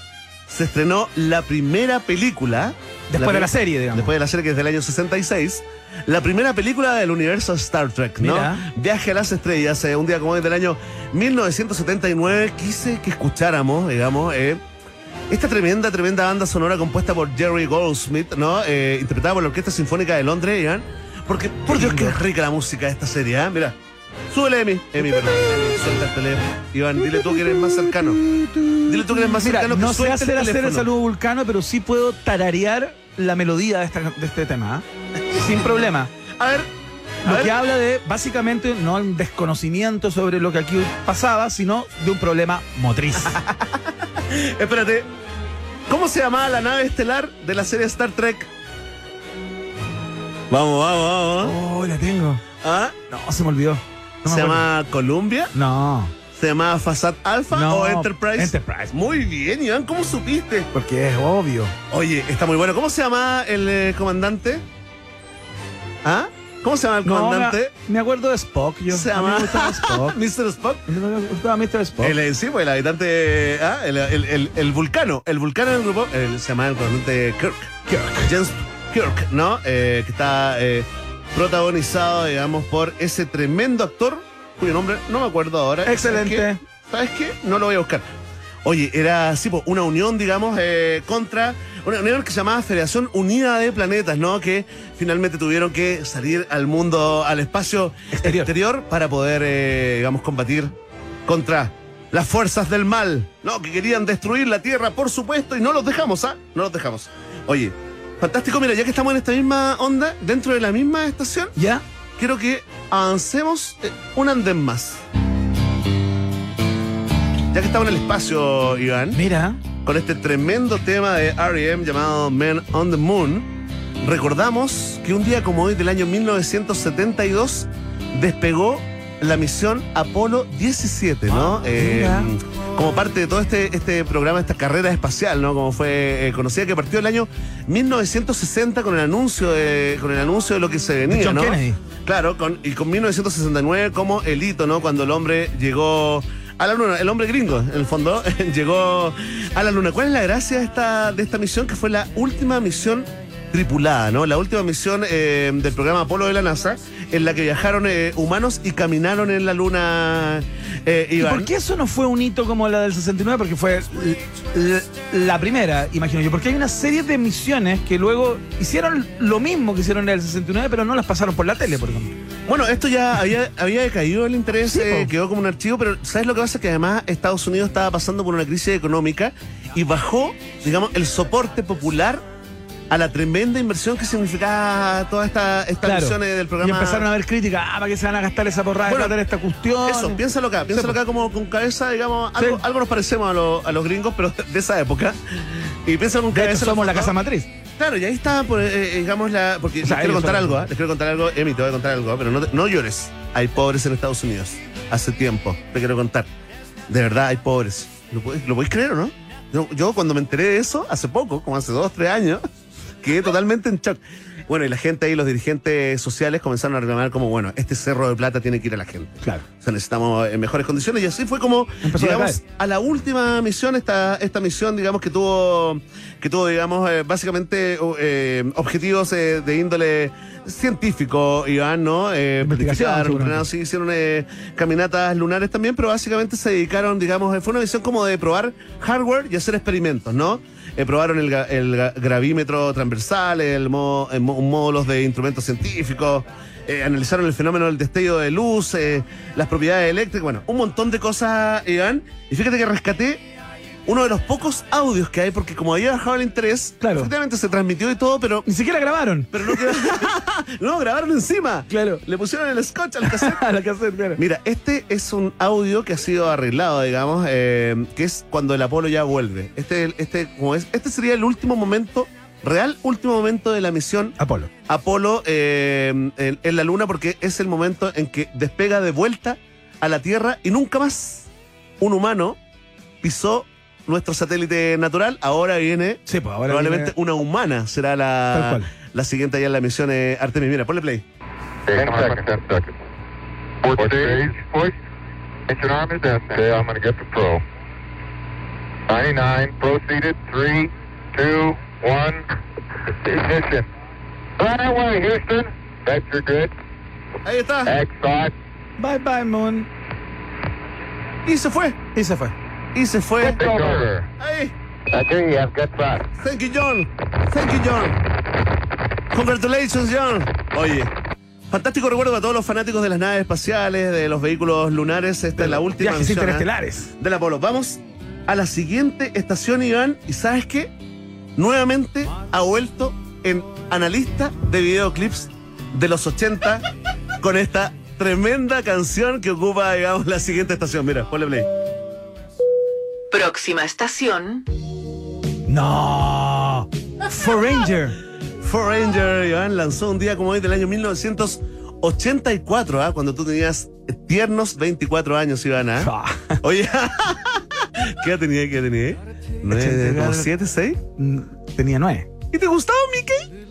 se estrenó la primera película. Después de la serie, digamos. Después de la serie que es del año 66. La primera película del universo Star Trek, ¿no? Mira. Viaje a las estrellas. eh, un día como hoy del año 1979. Quise que escucháramos, digamos, eh, esta tremenda, tremenda banda sonora compuesta por Jerry Goldsmith, ¿no? Eh, interpretada por la Orquesta Sinfónica de Londres, Iván. Porque, por Dios, que es rica la música de esta serie, ¿eh? Mira. Súbele, Emi. Emi, perdón. Emi, suelta el teléfono. Iván, dile tú que eres más cercano. Dile tú que eres más Mira, cercano que no sé suelte hacer, hacer el saludo vulcano, pero sí puedo tararear la melodía de, esta- de este tema. ¿ah? Sin problema. A ver. a Lo ver. que habla de, básicamente, no un desconocimiento sobre lo que aquí pasaba, sino de un problema motriz. Espérate. ¿Cómo se llamaba la nave estelar de la serie Star Trek? Vamos, vamos, vamos. oh, la tengo. ¿Ah? No, se me olvidó. No ¿Se llama Columbia? No, ¿Se llamaba Fasad Alpha No, o Enterprise? Enterprise. Muy bien, Iván, ¿cómo supiste? porque es obvio. Oye, está muy bueno. ¿Cómo se llama el eh, comandante? ¿Ah? ¿Cómo se llama el No, me, comandante? me acuerdo de Spock. Yo, se llama Spock. Mr. Spock. me gustaba Mr. Spock. El, eh, sí, pues el habitante, ah, el, el, el, el vulcano, el vulcano del grupo, se llama el comandante Kirk. James Kirk, ¿no? Eh, que está eh, protagonizado, digamos, por ese tremendo actor, cuyo nombre no me acuerdo ahora. Excelente. ¿Sabes qué? ¿Sabes qué? No lo voy a buscar. Oye, era así, una unión, digamos, eh, contra una unión que se llamaba Federación Unida de Planetas, ¿no? Que finalmente tuvieron que salir al mundo, al espacio Exterior. exterior, para poder, eh, digamos, combatir contra las fuerzas del mal, ¿no? Que querían destruir la Tierra, por supuesto, y no los dejamos, ¿ah? No los dejamos. Oye, fantástico, mira, ya que estamos en esta misma onda, dentro de la misma estación, ¿Ya? quiero que avancemos eh, un andén más. Ya que estamos en el espacio, Iván, Mira. con este tremendo tema de R.E.M. llamado Men on the Moon, recordamos que un día como hoy del año 1972 despegó la misión Apolo 17, ¿no? Ah, Eh. Como parte de todo este, este programa, esta carrera espacial, ¿no? Como fue eh, conocida, que partió el año 1960 con el anuncio de, con el anuncio de lo que se venía, John ¿no? Kennedy. Claro, con, y con 1969 como el hito, ¿no? Cuando el hombre llegó a la luna, el hombre gringo, en el fondo, llegó a la luna. ¿Cuál es la gracia de esta, de esta misión? Que fue la última misión tripulada, ¿no? La última misión eh, del programa Apolo de la NASA, en la que viajaron eh, humanos y caminaron en la luna. eh, ¿Y por qué eso no fue un hito como la del 69? Porque fue la primera, imagino yo. Porque hay una serie de misiones que luego hicieron lo mismo que hicieron en el 69, pero no las pasaron por la tele, por ejemplo. Bueno, esto ya había, había decaído el interés, Sí, eh, quedó como un archivo, pero ¿sabes lo que pasa? Que además Estados Unidos estaba pasando por una crisis económica y bajó, digamos, el soporte popular a la tremenda inversión que significaba todas esta, estas Claro. misiones del Y programa. empezaron a haber críticas, ah, ¿para qué se van a gastar esa porrada Bueno, de esta cuestión? Eso, piénsalo acá, piénsalo acá como con cabeza, digamos, algo, Sí. algo nos parecemos a, los- a los gringos, pero de esa época. Y piénsalo con De cabeza. hecho, somos la casa matriz. Claro, y ahí está, pues, eh, digamos, la. Porque O sea, les quiero contar algo. Les quiero contar algo, Emi, te voy a contar algo, pero no, te- no llores. Hay pobres en Estados Unidos. Hace tiempo, te quiero contar. De verdad, hay pobres. ¿Lo podéis, lo podéis creer o no? Yo, yo cuando me enteré de eso, hace poco, como hace dos, tres años, quedé totalmente en shock. Bueno, y la gente ahí, los dirigentes sociales comenzaron a reclamar como, bueno, este cerro de plata tiene que ir a la gente. Claro. O sea, necesitamos en mejores condiciones. Y así fue como Empezó llegamos a la última misión, esta, esta misión, digamos, que tuvo, que tuvo, digamos, eh, básicamente eh, objetivos eh, de índole científico, Iván, ¿no? Eh, planearon, sí, hicieron eh, caminatas lunares también, pero básicamente se dedicaron, digamos, eh, fue una misión como de probar hardware y hacer experimentos, ¿no? Eh, probaron el, el gravímetro transversal, el mo- eh, mo- módulos de instrumentos científicos, eh, analizaron el fenómeno del destello de luz, eh, las propiedades eléctricas, bueno, un montón de cosas, Iván. Y fíjate que rescaté uno de los pocos audios que hay, porque como había bajado el interés, Claro. efectivamente se transmitió y todo, pero, Ni siquiera grabaron. pero no quedó. no, grabaron encima. Claro. Le pusieron el scotch al cassette. A la cassette, claro. Mira, este es un audio que ha sido arreglado, digamos, eh, que es cuando el Apolo ya vuelve. Este, este, como es, este sería el último momento, real último momento de la misión Apolo. Apolo eh, en, en la Luna, porque es el momento en que despega de vuelta a la Tierra y nunca más un humano pisó nuestro satélite natural. Ahora viene Sí, pues ahora probablemente viene- una humana, será la, la siguiente allá en la misión eh, Artemis. Mira, ponle play. 10 seconds, 10 seconds. Fourth stage, push. Engine arm is down. Okay, I'm going to get the pro. 99, proceeded. 3, 2, 1. Ignition. Right away, Houston. Vector good. Ahí está. X5. Bye bye, Moon. Y se fue. Y se fue. Y se fue. Ahí. Okay, I've got five. Thank you, John. Thank you, John. Congratulations, John. Oye. Fantástico recuerdo a todos los fanáticos de las naves espaciales, de los vehículos lunares. Esta es la última Viajes misión, ¿eh? interestelares. del Apolo. Vamos a la siguiente estación, Iván. ¿Y sabes qué? Nuevamente ha vuelto en analista de videoclips de los 80 con esta tremenda canción que ocupa, digamos, la siguiente estación. Mira, ponle play. Próxima estación, No. For Ranger. For Ranger, Iván, lanzó un día como hoy del año 1984, ¿ah? cuando tú tenías tiernos 24 años, Iván. ¿ah? Ah. Oye, ¿qué tenía? ¿Qué tenía? ¿Nueve, como 84. siete, seis? Mm, Tenía nueve. ¿Y te gustaba Mickey?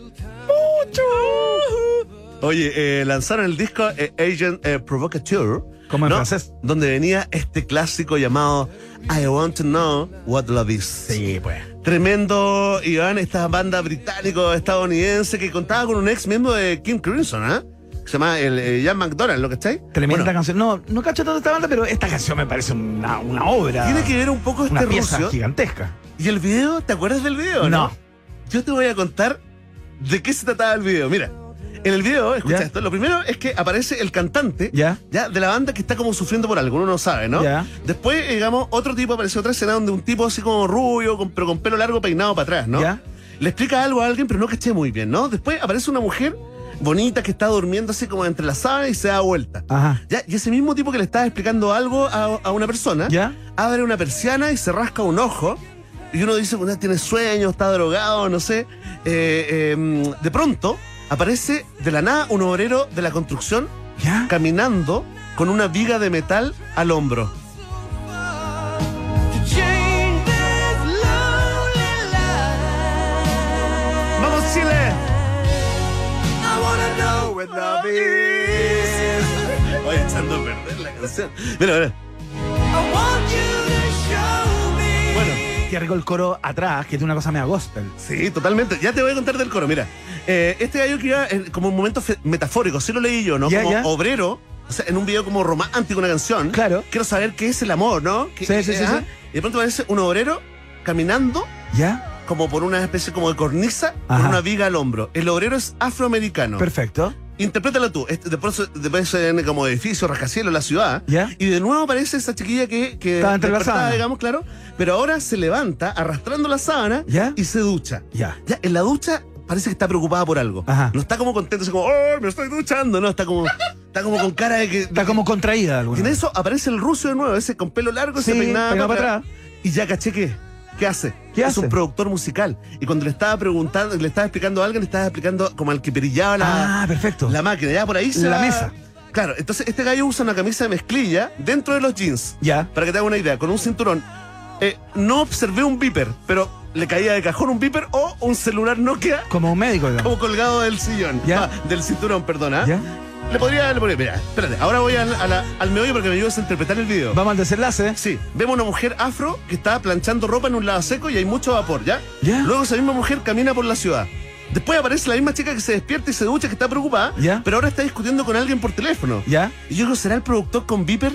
Mucho. Oye, eh, lanzaron el disco eh, Agent eh, Provocateur. Como en ¿no? francés. Donde venía este clásico llamado I Want to Know What Love Is. Sí, pues. Tremendo, Iván, esta banda británico-estadounidense que contaba con un ex miembro de Kim Crimson, ¿ah? Que se llama el, eh, Ian McDonald, ¿lo cachai? Tremenda Bueno, canción. No, no cacho tanto esta banda, pero esta canción me parece una, una obra. Tiene que ver un poco una este pieza ruso. gigantesca. ¿Y el video? ¿Te acuerdas del video? No. Yo te voy a contar de qué se trataba el video. Mira, en el video, escucha Ya. esto, lo primero es que aparece el cantante Ya. ya de la banda que está como sufriendo por algo, uno no sabe, ¿no? Ya. Después, digamos, otro tipo aparece otra escena donde un tipo así como rubio, con- pero con pelo largo peinado para atrás, ¿no? Ya. Le explica algo a alguien, pero no caché muy bien, ¿no? Después aparece una mujer bonita que está durmiendo así como entre las sábanas y se da vuelta. Ajá. Ya, y ese mismo tipo que le estaba explicando algo a, a una persona, Ya. abre una persiana y se rasca un ojo. Y uno dice, bueno, tiene sueño, está drogado, no sé. Eh, eh, de pronto aparece de la nada un obrero de la construcción caminando con una viga de metal al hombro. ¡Vamos, Chile! Voy echando a perder la canción. Mira, mira. Qué rico el coro atrás, que tiene una cosa media gospel. sí, totalmente. Ya te voy a contar del coro. Mira, eh, este gallo que iba en- como un momento metafórico, sí lo leí yo, ¿no? Como obrero. O sea, en un video como romántico, una canción. Claro. Quiero saber qué es el amor, ¿no? Sí, sí, sí, ajá. sí. Y de pronto aparece un obrero caminando ¿Ya? como por una especie como de cornisa Ajá. con una viga al hombro. El obrero es afroamericano. Perfecto. Interprétalo tú. Este, después, después se ven como edificio, rascacielos en la ciudad. ¿Ya? Y de nuevo aparece esa chiquilla que, que Estaba entre la despertaba, sábana. digamos, claro. Pero ahora se levanta arrastrando la sábana ¿Ya? y se ducha. Ya. Ya, en la ducha parece que está preocupada por algo. Ajá. No está como contento, así como, ¡oh, me estoy duchando! No, está como, está como con cara de que. Está como contraída alguna Y en eso aparece el ruso de nuevo, ese con pelo largo, Sí, ese peinado para atrás. Y ya caché que. ¿Qué hace? ¿Qué es hace? un productor musical. Y cuando le estaba preguntando, le estaba explicando a alguien, le estaba explicando como al que perillaba la, Ah, perfecto. la máquina. Ya por ahí se La va- mesa. Claro, entonces este gallo usa una camisa de mezclilla dentro de los jeans. Ya. Para que te haga una idea, con un cinturón. Eh, no observé un beeper, pero le caía de cajón un beeper o un celular Nokia Como un médico, digamos. como colgado del sillón. Ya. Ah, del cinturón, perdona. ¿Ya? Le podría, le podría. Mira, espérate, ahora voy al, a la- al meollo me ayudas a interpretar el video. Vamos al desenlace. Sí, vemos una mujer afro que está planchando ropa en un lado seco y hay mucho vapor, ¿ya? Ya. Luego esa misma mujer camina por la ciudad. Después aparece la misma chica que se despierta y se ducha, que está preocupada, Ya. pero ahora está discutiendo con alguien por teléfono. ¿Ya? Y yo digo, ¿será el productor con Viper?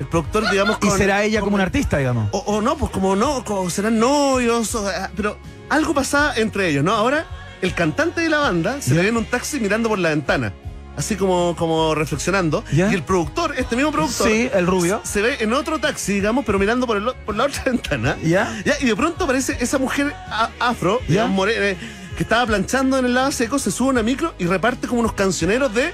El productor, digamos, Y con... será ella como una artista, digamos. O, o no, pues como no, como serán novios, o- ah, pero algo pasaba entre ellos, ¿no? Ahora, el cantante de la banda se le ve en un taxi mirando por la ventana, así como, como reflexionando. Ya. Y el productor, este mismo productor, Sí, el rubio. se ve en otro taxi, digamos, pero mirando por, el o- por la otra ventana. ¿Ya? Ya, y de pronto aparece esa mujer a- afro, Ya. digamos, eh, que estaba planchando en el lado seco, se sube a una micro y reparte como unos cancioneros de,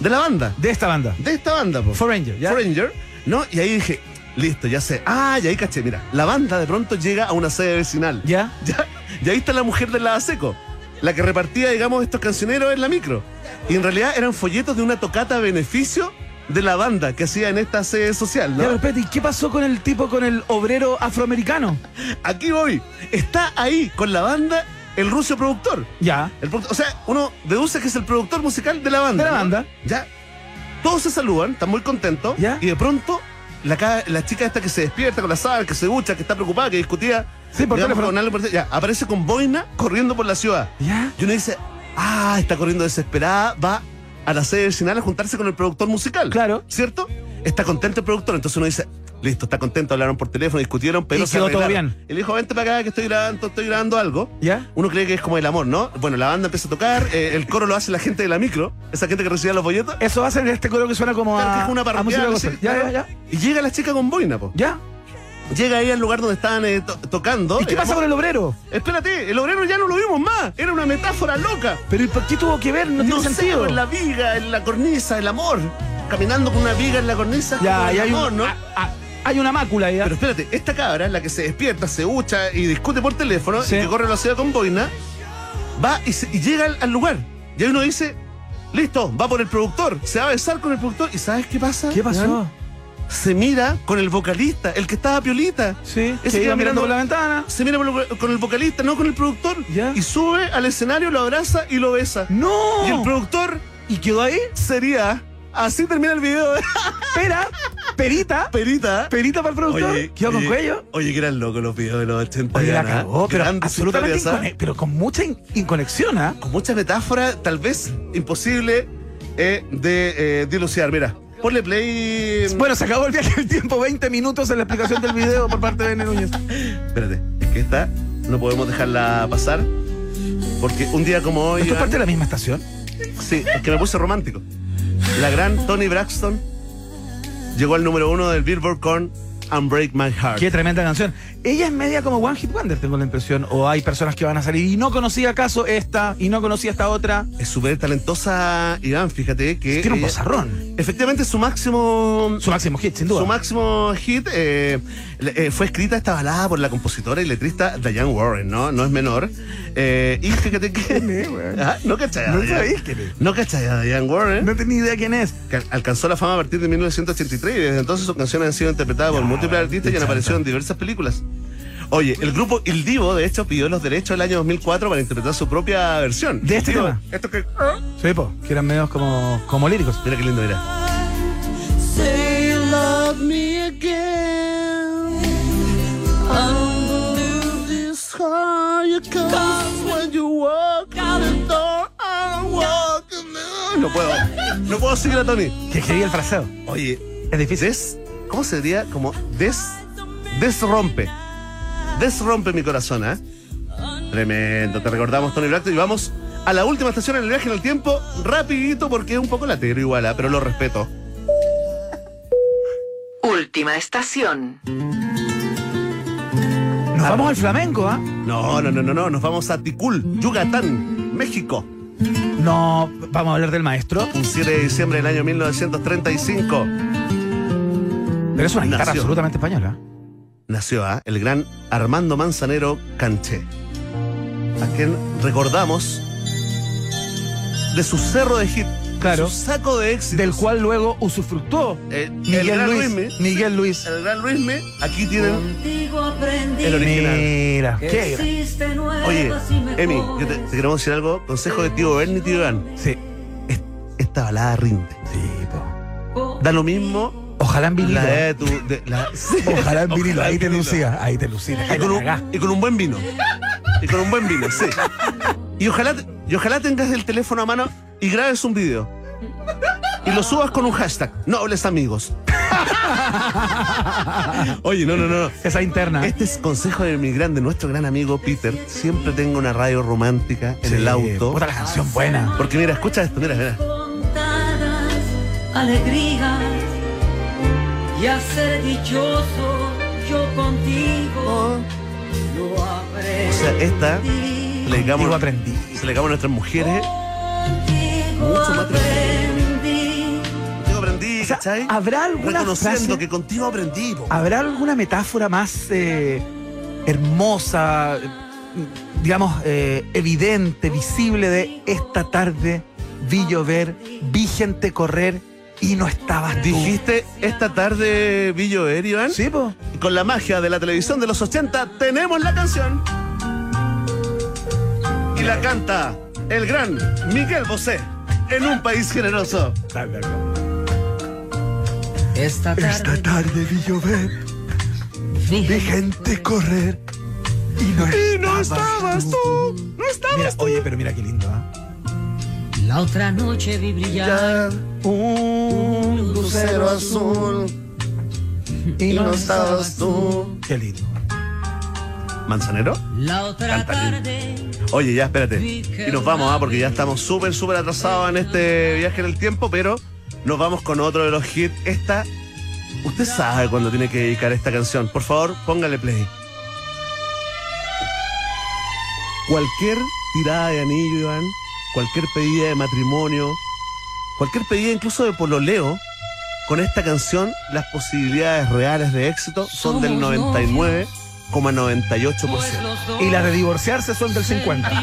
de la banda. De esta banda. De esta banda, po. Foreigner, ¿ya? Foreigner, ¿no? Y ahí dije, listo, ya sé. Ah, y ahí caché, mira, la banda de pronto llega a una sede vecinal. ¿Ya? Ya, y ahí está la mujer del lado seco, la que repartía, digamos, estos cancioneros en la micro. Y en realidad eran folletos de una tocata a beneficio de la banda que hacía en esta sede social, Ya, pero ¿no? espérate, ¿y qué pasó con el tipo, con el obrero afroamericano? Aquí voy. Está ahí con la banda el ruso productor. Ya. El o sea, uno deduce que es el productor musical de la banda. De la ¿no? banda. Ya. Todos se saludan, están muy contentos. Ya. Y de pronto, la, la chica esta que se despierta con la sábana, que se ducha, que está preocupada, que discutía. Sí, por digamos, teléfono. con ya, aparece con boina corriendo por la ciudad. ¿Ya? Y uno dice, ah, está corriendo desesperada, va a la sede vecinal a juntarse con el productor musical. Claro. ¿Cierto? Está contento el productor, entonces uno dice, listo, está contento, hablaron por teléfono, discutieron, pero Y se quedó todo bien. Y le dijo, vente para acá que estoy grabando, estoy grabando algo. ¿Ya? Uno cree que es como el amor, ¿no? Bueno, la banda empieza a tocar, eh, el coro lo hace la gente de la micro, esa gente que recibía los folletos. Eso hace este coro que suena como Claro, que a, es una a música parroquial, gospel. sí, Ya, ya, ya. Y llega la chica con boina, po. ¿Ya? Llega ahí al lugar donde estaban eh, to- tocando. ¿Y qué pasa con el obrero? Espérate, el obrero ya no lo vimos más. Era una metáfora loca. ¿Pero ¿y qué tuvo que ver? No, No, tiene sé, sentido. en la viga, en la cornisa, el amor. Caminando con una viga en la cornisa. Ya, el y hay, amor, un- ¿no? a- a- hay una mácula ahí. ¿ya? Pero espérate, esta cabra, la que se despierta, se hucha y discute por teléfono Sí. y que corre a la ciudad con boina, va y, se- y llega al, al lugar. Y ahí uno dice, listo, va por el productor, se va a besar con el productor. ¿Y sabes qué pasa? ¿Qué pasó? Se mira con el vocalista, el que estaba piolita. Sí, Ese que iba mirando por la ventana. Se mira por con el vocalista, no con el productor. Ya. Y sube al escenario, lo abraza y lo besa. ¡No! Y el productor ¿Y quedó ahí? sería. Así termina el video. Pera, perita, Perita. perita para el productor. quedó con cuello. Oye, que eran locos los videos de los 80 Oye, la cagó, pero Grandes absolutamente historias, incone- pero con mucha in- inconexión, ¿ah? Con mucha metáfora, tal vez imposible eh, de eh, dilucidar. Mira, ponle play. Bueno, se acabó el viaje del tiempo, 20 minutos en la explicación del video por parte de Bene Núñez. Espérate, es que esta no podemos dejarla pasar. Porque un día como hoy. ¿Esto es parte de la misma estación? Sí, es que me puse romántico. La gran Tony Braxton llegó al número uno del Billboard con Unbreak My Heart. Qué tremenda canción. Ella es media como One Hit Wonder, tengo la impresión. O hay personas que van a salir y no conocía acaso esta y no conocía esta otra. Es súper talentosa, Iván, fíjate que. Tiene un bozarrón. Efectivamente, su máximo. Su máximo hit, sin duda. Su máximo hit eh, eh, fue escrita esta balada por la compositora y letrista Diane Warren, ¿no? No es menor. Eh, y fíjate que. Ah, no cachai. No Diane- sabéis quién es. No cachai a Diane Warren. No tenía idea quién es. que alcanzó la fama a partir de 1983 y desde entonces sus canciones han sido interpretadas por múltiples artistas y han aparecido en diversas películas. Oye, el grupo Il Divo, de hecho, pidió los derechos el año 2004 para interpretar su propia versión. ¿De este Digo, tema? Esto que... Sí, po, que eran medios como, como líricos. Mira qué lindo era. No puedo. No puedo seguir a Tony. Que escribí el fraseo. Oye, Es difícil. des... ¿Cómo se diría? Como des... Desrompe. Desrompe mi corazón, ¿eh? Tremendo. Te recordamos, Tony Black. Y vamos a la última estación en el viaje en el tiempo. Rapidito porque es un poco latero igual, ¿ah? pero lo respeto. Última estación. Nos vamos al flamenco, ¿ah? No, no, no, no, no. Nos vamos a Ticul, Yucatán, México. No, vamos a hablar del maestro. Un 7 de diciembre del año 1935. Pero es una guitarra Nació. absolutamente española. Nació ¿ah? el gran Armando Manzanero Canché, a quien recordamos de su cerro de hit, Claro. su saco de éxito, Del cual luego usufructó el, el Miguel gran Luis. Luismi, Miguel Luis. el gran Luismi, aquí tienen el original. Mira, qué Oye. Emi, yo te, te queremos decir algo, consejo de tío Bernie y tío Iván, Sí, Es- esta balada rinde, sí, po. da lo mismo Ojalá en vinilo. la de tu... de- la- sí. Ojalá en vinilo. Ojalá Ahí en te vinilo. lucía. Ahí te lucía. Y con, un, y con un buen vino. Y con un buen vino, sí. Y ojalá, y ojalá tengas el teléfono a mano y grabes un video. Y lo subas con un hashtag, nobles amigos. Oye, no, no, no. no. Esa interna. Este es consejo de mi grande, nuestro gran amigo Peter. Siempre tengo una radio romántica en Sí, el auto. La canción buena. Porque mira, escucha esto, mira, mira. contadas alegrías y a ser dichoso yo contigo lo aprendí. O sea, esta le Digo, dedicamos, aprendí. se le a nuestras mujeres. Contigo Mucho más aprendí. Contigo aprendí, ¿cachai? ¿habrá alguna Reconociendo frase- que contigo aprendí. po. ¿Habrá alguna metáfora más eh, hermosa, digamos, eh, evidente, visible de esta tarde vi llover, vi gente correr y no estabas tú? Dijiste esta tarde, Villo Iván. Sí, po. Con la magia de la televisión de los 80 tenemos la canción. Y la canta el gran Miguel Bosé en un país generoso. Esta tarde, Esta tarde vi llover, vi gente correr y no, Y no estabas tú, no Mira, estabas tú. oye, pero mira qué lindo, ¿ah? La otra noche vi brillar un lucero azul y no estabas tú. Qué lindo. ¿Manzanero? la otra tarde. Oye, ya espérate. Y nos vamos, ¿ah? porque ya estamos súper, súper atrasados en este viaje en el tiempo, pero nos vamos con otro de los hits. Esta, usted sabe cuándo tiene que dedicar esta canción. Por favor, póngale play. Cualquier tirada de anillo, Iván, cualquier pedida de matrimonio, cualquier pedida incluso de pololeo, con esta canción las posibilidades reales de éxito son del 99,98%. Y las de divorciarse son del 50.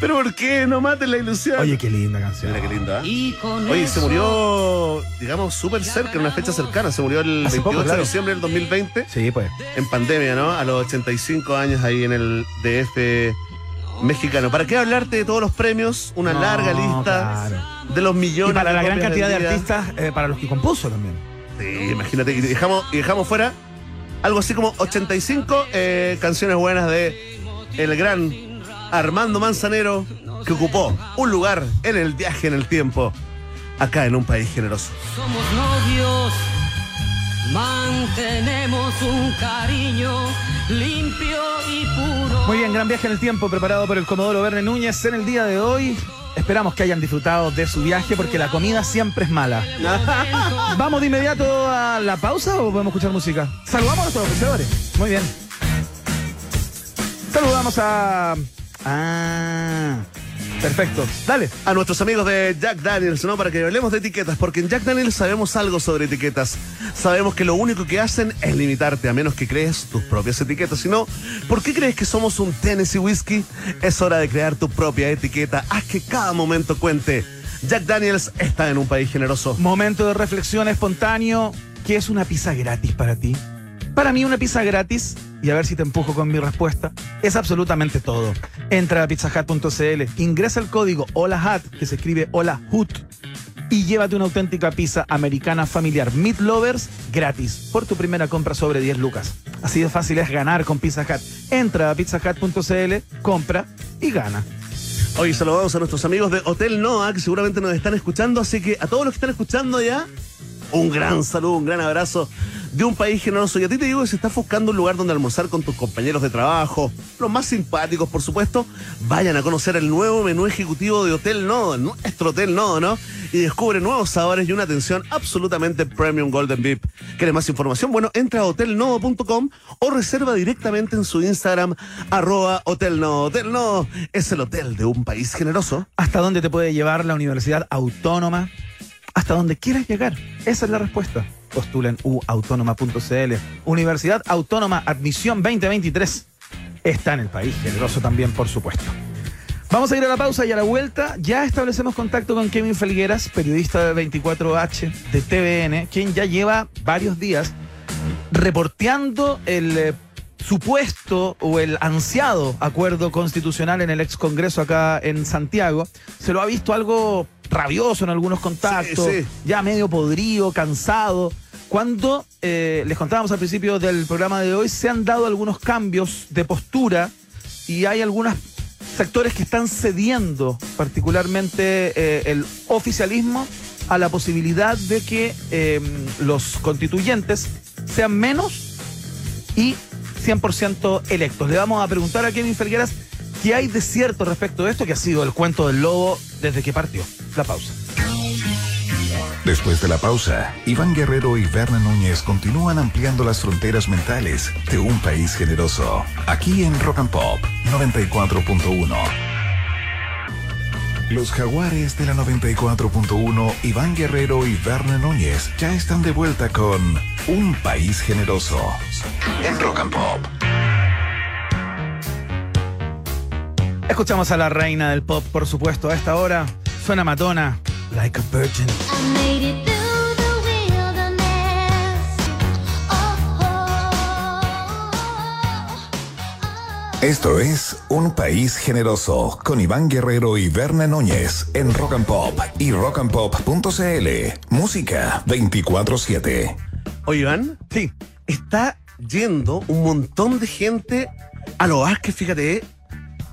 ¿Pero por qué? No maten la ilusión. Oye, qué linda canción. Mira qué linda. ¿eh? Oye, se murió, digamos, súper cerca, en una fecha cercana. Se murió el Hace 28 poco, claro. de diciembre del 2020, Sí, pues. en pandemia, ¿no? A los 85 años ahí en el DF mexicano. ¿Para qué hablarte de todos los premios? Una No, larga lista claro. de los millones Y para de la gran cantidad de artistas, eh, para los que compuso también. Sí, imagínate. Y dejamos, y dejamos fuera algo así como 85 eh, canciones buenas de el gran Armando Manzanero, que ocupó un lugar en el viaje en el tiempo, acá en un país generoso. somos novios, mantenemos un cariño limpio y puro. Muy bien, gran viaje en el tiempo preparado por el Comodoro Verne Núñez en el día de hoy. Esperamos que hayan disfrutado de su viaje porque la comida siempre es mala. ¿Vamos de inmediato a la pausa o podemos escuchar música? Saludamos a nuestros oficiadores. Muy bien. Saludamos a. Ah. Perfecto. Dale. A nuestros amigos de Jack Daniels, ¿no? Para que hablemos de etiquetas, porque en Jack Daniels sabemos algo sobre etiquetas. Sabemos que lo único que hacen es limitarte, a menos que crees tus propias etiquetas. Si no, ¿por qué crees que somos un Tennessee Whiskey? Es hora de crear tu propia etiqueta. Haz que cada momento cuente. Jack Daniels está en un país generoso. Momento de reflexión espontáneo. ¿Qué es una pizza gratis para ti? Para mí una pizza gratis, y a ver si te empujo con mi respuesta, es absolutamente todo. Entra a pizzahut.cl, ingresa el código HOLAHUT, que se escribe HOLAHUT, y llévate una auténtica pizza americana familiar Meat Lovers gratis por tu primera compra sobre 10 lucas. Así de fácil es ganar con Pizza Hut. Entra a pizzahut.cl, compra y gana. Hoy saludamos a nuestros amigos de Hotel Noah, que seguramente nos están escuchando, así que a todos los que están escuchando ya, un gran saludo, un gran abrazo de un país generoso. Y a ti te digo que si estás buscando un lugar donde almorzar con tus compañeros de trabajo, los más simpáticos, por supuesto, vayan a conocer el nuevo menú ejecutivo de Hotel Nodo, nuestro Hotel Nodo, ¿no? Y descubre nuevos sabores y una atención absolutamente premium Golden VIP. ¿Quieres más información? Bueno, entra a hotelnodo.com o reserva directamente en su Instagram, arroba Hotel Nodo. Hotel Nodo es el hotel de un país generoso. ¿Hasta dónde te puede llevar la Universidad Autónoma? Hasta donde quieras llegar. Esa es la respuesta. Postulen uautónoma.cl. Universidad Autónoma Admisión 2023. Está en el país, generoso también, por supuesto. Vamos a ir a la pausa y a la vuelta ya establecemos contacto con Kevin Felgueras, periodista de 24H de TVN, quien ya lleva varios días reporteando el eh, supuesto o el ansiado acuerdo constitucional en el ex Congreso acá en Santiago. Se lo ha visto algo rabioso en algunos contactos, Sí, sí. ya medio podrido, cansado. Cuando eh, les contábamos al principio del programa de hoy, se han dado algunos cambios de postura y hay algunos sectores que están cediendo, particularmente eh, el oficialismo, a la posibilidad de que eh, los constituyentes sean menos y 100% electos. Le vamos a preguntar a Kevin Felgueras qué hay de cierto respecto de esto, que ha sido el cuento del lobo desde que partió. La pausa. Después de la pausa, Iván Guerrero y Berna Núñez continúan ampliando las fronteras mentales de un país generoso. Aquí en Rock and Pop 94.1. Los jaguares de la 94.1, Iván Guerrero y Berna Núñez ya están de vuelta con Un País Generoso en Rock and Pop. Escuchamos a la reina del pop, por supuesto, a esta hora. Suena matona, like a virgin. Esto es Un País Generoso con Iván Guerrero y Berna Núñez en Rock and Pop y rockandpop.cl. Música 24-7. Oye, Iván, Sí, está yendo un montón de gente a los Vázquez, fíjate.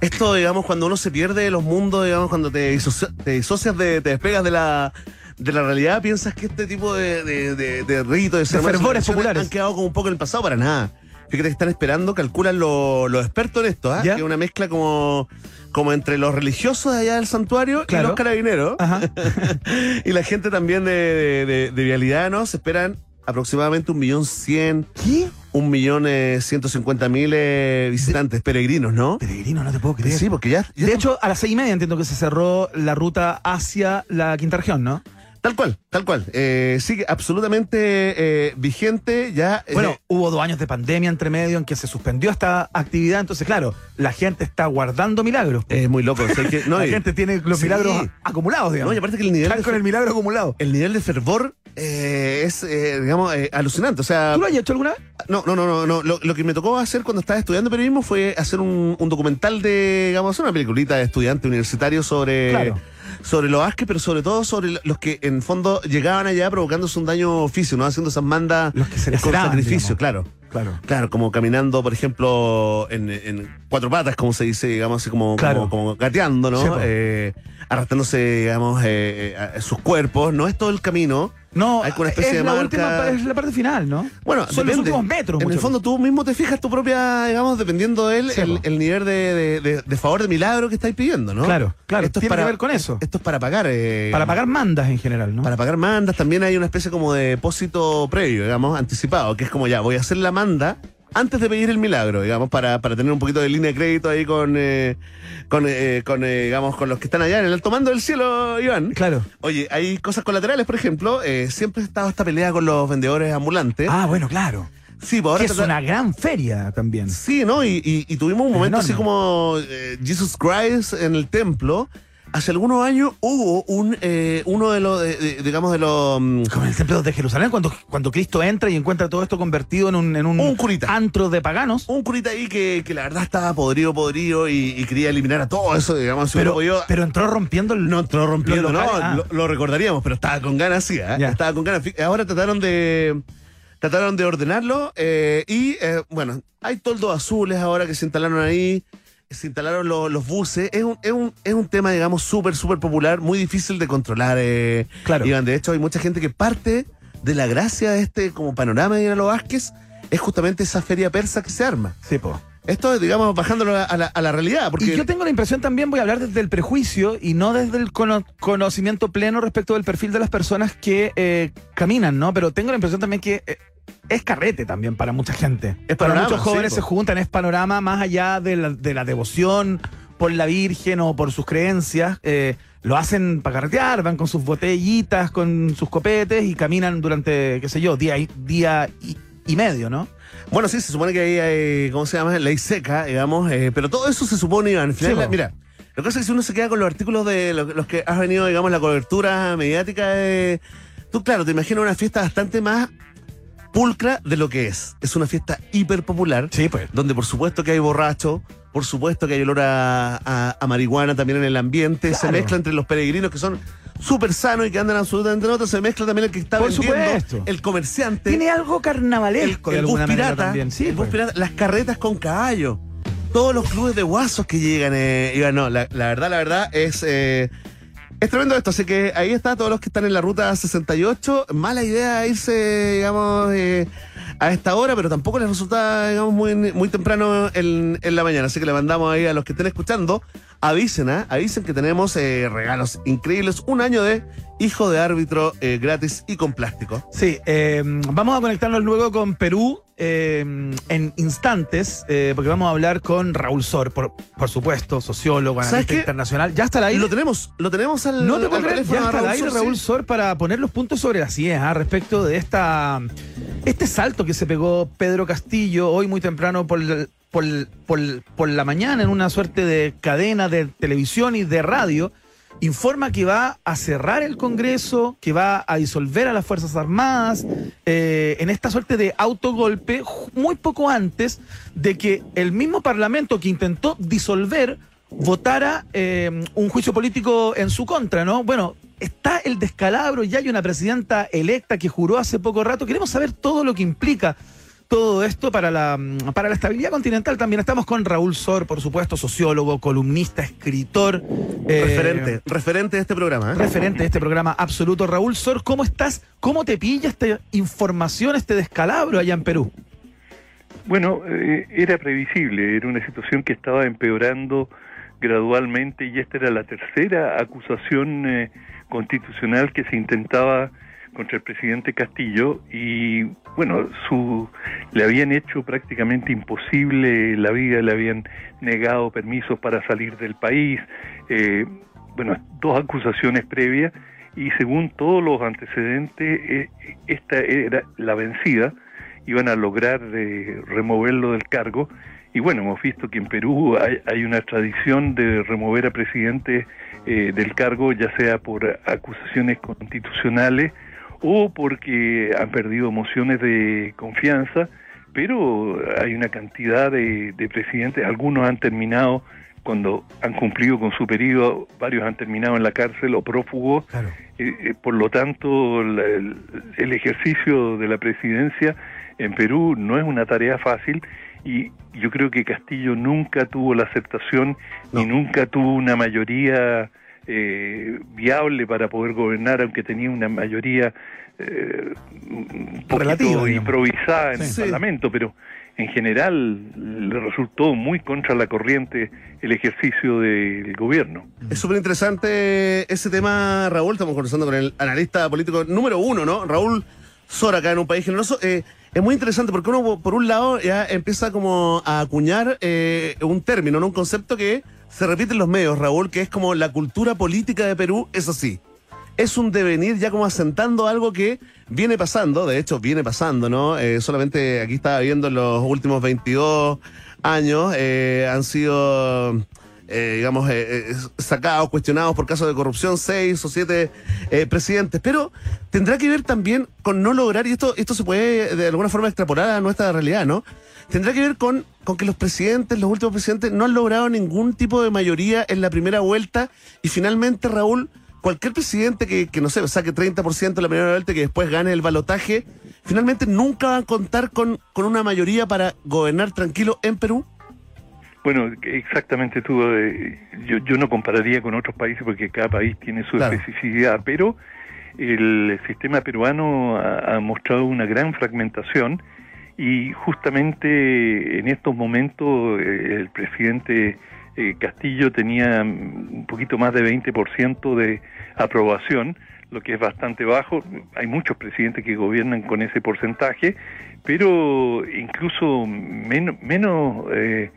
Esto, digamos, cuando uno se pierde de los mundos, digamos, cuando te, disocia- te disocias, de, te despegas de la, de la realidad, piensas que este tipo de, de, de, de ritos, de, ceremonias, fervores populares. han quedado como un poco en el pasado para nada. Fíjate que están esperando, calculan lo- los expertos en esto, ¿ah? Que es una mezcla como, como entre los religiosos de allá del santuario y Claro. los carabineros. Ajá. y la gente también de, de, de, de vialidad, ¿no? Se esperan aproximadamente un millón cien, ¿qué? un millón eh, ciento cincuenta mil eh, visitantes, peregrinos, ¿no? Peregrino, no te puedo creer. Sí, porque ya, ya De hecho, a las seis y media entiendo que se cerró la ruta hacia la quinta región, ¿no? Tal cual, tal cual. Eh, sigue absolutamente eh, vigente ya. eh, Bueno, hubo dos años de pandemia entre medio en que se suspendió esta actividad, entonces claro, la gente está guardando milagros. es muy loco. o sea, que- no, la y- gente tiene los sí. milagros acumulados, digamos. No, y aparte que el nivel, Están con el milagro acumulado. el nivel de fervor eh, es, eh, digamos, alucinante. O sea, ¿Tú lo has hecho alguna vez? No, no, no, no, no. Lo, lo que me tocó hacer cuando estaba estudiando periodismo fue hacer un, un documental de, digamos, hacer una peliculita de estudiante universitario sobre, Claro. Sobre los Vázquez, pero sobre todo sobre los que en fondo llegaban allá provocándose un daño físico, ¿no? Haciendo esas mandas Los que se con sacrificio, digamos. claro. Claro. Claro, como caminando, por ejemplo, en, en cuatro patas, como se dice, digamos, así como, Claro. como, como gateando, ¿no? Sí. Eh, arrastrándose, digamos, eh, eh, a- sus cuerpos. No es todo el camino. No, especie es de la marca- última, es la parte final, ¿no? Bueno, son depende. los últimos metros. En el fondo tú mismo te fijas tu propia, digamos, dependiendo de él, Sí, el, nivel de, de- de- de favor de milagro que estáis pidiendo, ¿no? Claro, claro, Esto es tiene para, que ver con eso. Esto es para pagar. eh, Para pagar mandas en general, ¿no? Para pagar mandas también hay una especie como de depósito previo, digamos, anticipado, que es como ya, voy a hacer la manda antes de pedir el milagro, digamos, para, para tener un poquito de línea de crédito ahí con, eh, con, eh, con eh, digamos, con los que están allá en el alto mando del cielo, Iván. Claro. Oye, hay cosas colaterales, por ejemplo, eh, siempre ha estado esta pelea con los vendedores ambulantes. Ah, bueno, claro. sí, pues ahora Que es una gran feria también. Sí, ¿no? Y, y- y tuvimos un Es momento así como eh, Jesus Christ en el templo, hace algunos años hubo un eh, uno de los, de- de- digamos, de los... mm, Como en el templo de Jerusalén, cuando, cuando Cristo entra y encuentra todo esto convertido en un, en un, Un curita. antro de paganos. Un curita ahí que, que la verdad estaba podrido, podrido y, y quería eliminar a todo eso, digamos. Pero, pero entró rompiendo el. no entró rompiendo, no, ah. lo, lo recordaríamos, pero estaba con ganas, sí, ¿eh? Estaba con ganas. Ahora trataron de trataron de ordenarlo eh, y, eh, bueno, hay toldos azules ahora que se instalaron ahí, se instalaron lo- los buses. Es un, es un, es un tema, digamos, súper, súper popular, muy difícil de controlar, eh, Claro. Iván. De hecho, hay mucha gente que parte de la gracia de este como panorama de Iralo Vázquez es justamente esa feria persa que se arma. Sí, po. Esto es, digamos, bajándolo a la, a la realidad. Porque Y yo tengo la impresión también, voy a hablar desde el prejuicio y no desde el cono- conocimiento pleno respecto del perfil de las personas que eh, caminan, ¿no? Pero tengo la impresión también que eh, es carrete también para mucha gente. Es para panorama, muchos jóvenes sí, se juntan, es panorama más allá de la, de la devoción por la Virgen o por sus creencias. eh, lo hacen para carretear, van con sus botellitas, con sus copetes y caminan durante, qué sé yo, día y, día y, y medio, ¿no? Bueno, sí, se supone que ahí hay, ¿cómo se llama? Ley seca, digamos, eh, pero todo eso se supone, Iván. Al final, Sí, la- mira, lo que pasa es que si uno se queda con los artículos de lo- los, que has venido, digamos, la cobertura mediática, eh, tú, claro, te imaginas una fiesta bastante más pulcra de lo que es. Es una fiesta hiper popular, Sí, pues. donde por supuesto que hay borracho, por supuesto que hay olor a, a- a marihuana también en el ambiente, se mezcla entre los peregrinos que son súper sanos y que andan absolutamente en otra, se mezcla también el que está Por vendiendo, supuesto. el comerciante Tiene algo carnavalesco el de bus pirata, también. Sí, el bus pues. pirata, las carretas con caballo, todos los clubes de guasos que llegan, eh, Iván, no, la, la verdad, la verdad es eh, es tremendo esto, así que ahí está todos los que están en la ruta 68, mala idea irse, digamos, eh, a esta hora, pero tampoco les resulta, digamos, muy, temprano en, en la mañana, así que le mandamos ahí a los que estén escuchando, avisen, ¿ah? avisen que tenemos eh, regalos increíbles, un año de hijo de árbitro eh, gratis y con plástico. Sí, eh, vamos a conectarnos luego con Perú eh, en instantes, eh, porque vamos a hablar con Raúl Sor, por, por supuesto, sociólogo, ¿Sabes analista internacional. Ya está aire. Lo tenemos, lo tenemos al No te al teléfono ya está Raúl aire Sor, Raúl sí. Sor para poner los puntos sobre las IES ¿ah? respecto de esta este salto que se pegó Pedro Castillo hoy muy temprano por, por, por, por la mañana en una suerte de cadena de televisión y de radio. Informa que va a cerrar el Congreso, que va a disolver a las Fuerzas Armadas, eh, en esta suerte de autogolpe, muy poco antes de que el mismo Parlamento que intentó disolver votara eh, un juicio político en su contra, ¿no? Bueno, está el descalabro, ya hay una presidenta electa que juró hace poco rato. Queremos saber todo lo que implica todo esto para la, mm, para la estabilidad continental. También estamos con Raúl Sor, por supuesto, sociólogo, columnista, escritor. eh, Referente, referente de este programa. ¿eh? referente de este programa absoluto. Raúl Sor, ¿cómo estás? ¿Cómo te pilla esta información, este descalabro allá en Perú? Bueno, eh, era previsible, era una situación que estaba empeorando gradualmente y esta era la tercera acusación eh, constitucional que se intentaba contra el presidente Castillo y bueno, su le habían hecho prácticamente imposible la vida, le habían negado permisos para salir del país, eh, bueno, dos acusaciones previas y según todos los antecedentes eh, esta era la vencida iban a lograr eh, removerlo del cargo. Y bueno, hemos visto que en Perú hay, hay una tradición de remover a presidentes eh, del cargo, ya sea por acusaciones constitucionales o porque han perdido mociones de confianza, pero hay una cantidad de, de presidentes, algunos han terminado cuando han cumplido con su periodo, varios han terminado en la cárcel o prófugos, Claro. eh, eh, por lo tanto, la- el, el ejercicio de la presidencia en Perú no es una tarea fácil y yo creo que Castillo nunca tuvo la aceptación No. y nunca tuvo una mayoría eh, viable para poder gobernar, aunque tenía una mayoría eh, un poquito improvisada en Sí. el. Parlamento, pero en general le resultó muy contra la corriente el ejercicio del gobierno. Es súper interesante ese tema, Raúl. Estamos conversando con el analista político número uno, ¿no? Raúl Sora, acá en un país generoso. Eh, es muy interesante porque uno, por un lado, ya empieza como a acuñar eh, un término, ¿no? Un concepto que se repite en los medios, Raúl, que es como la cultura política de Perú es así. Es un devenir ya como asentando algo que viene pasando, de hecho viene pasando, ¿no? Eh, solamente aquí estaba viendo en los últimos 22 años, eh, han sido eh, digamos, eh, eh, sacados, cuestionados por casos de corrupción, seis o siete eh, presidentes. Pero tendrá que ver también con no lograr, y esto, esto se puede de alguna forma extrapolar a nuestra realidad, ¿no? Tendrá que ver con, con que los presidentes, los últimos presidentes, no han logrado ningún tipo de mayoría en la primera vuelta y finalmente, Raúl, cualquier presidente que, que no sé, saque 30% en la primera vuelta y que después gane el balotaje, finalmente nunca va a contar con, con una mayoría para gobernar tranquilo en Perú. Bueno, exactamente tú. eh, yo, yo no compararía con otros países porque cada país tiene su Claro. especificidad, pero el sistema peruano ha, ha mostrado una gran fragmentación y justamente en estos momentos eh, el presidente eh, Castillo tenía un poquito más de 20% de aprobación, lo que es bastante bajo. Hay muchos presidentes que gobiernan con ese porcentaje, pero incluso menos, menos eh,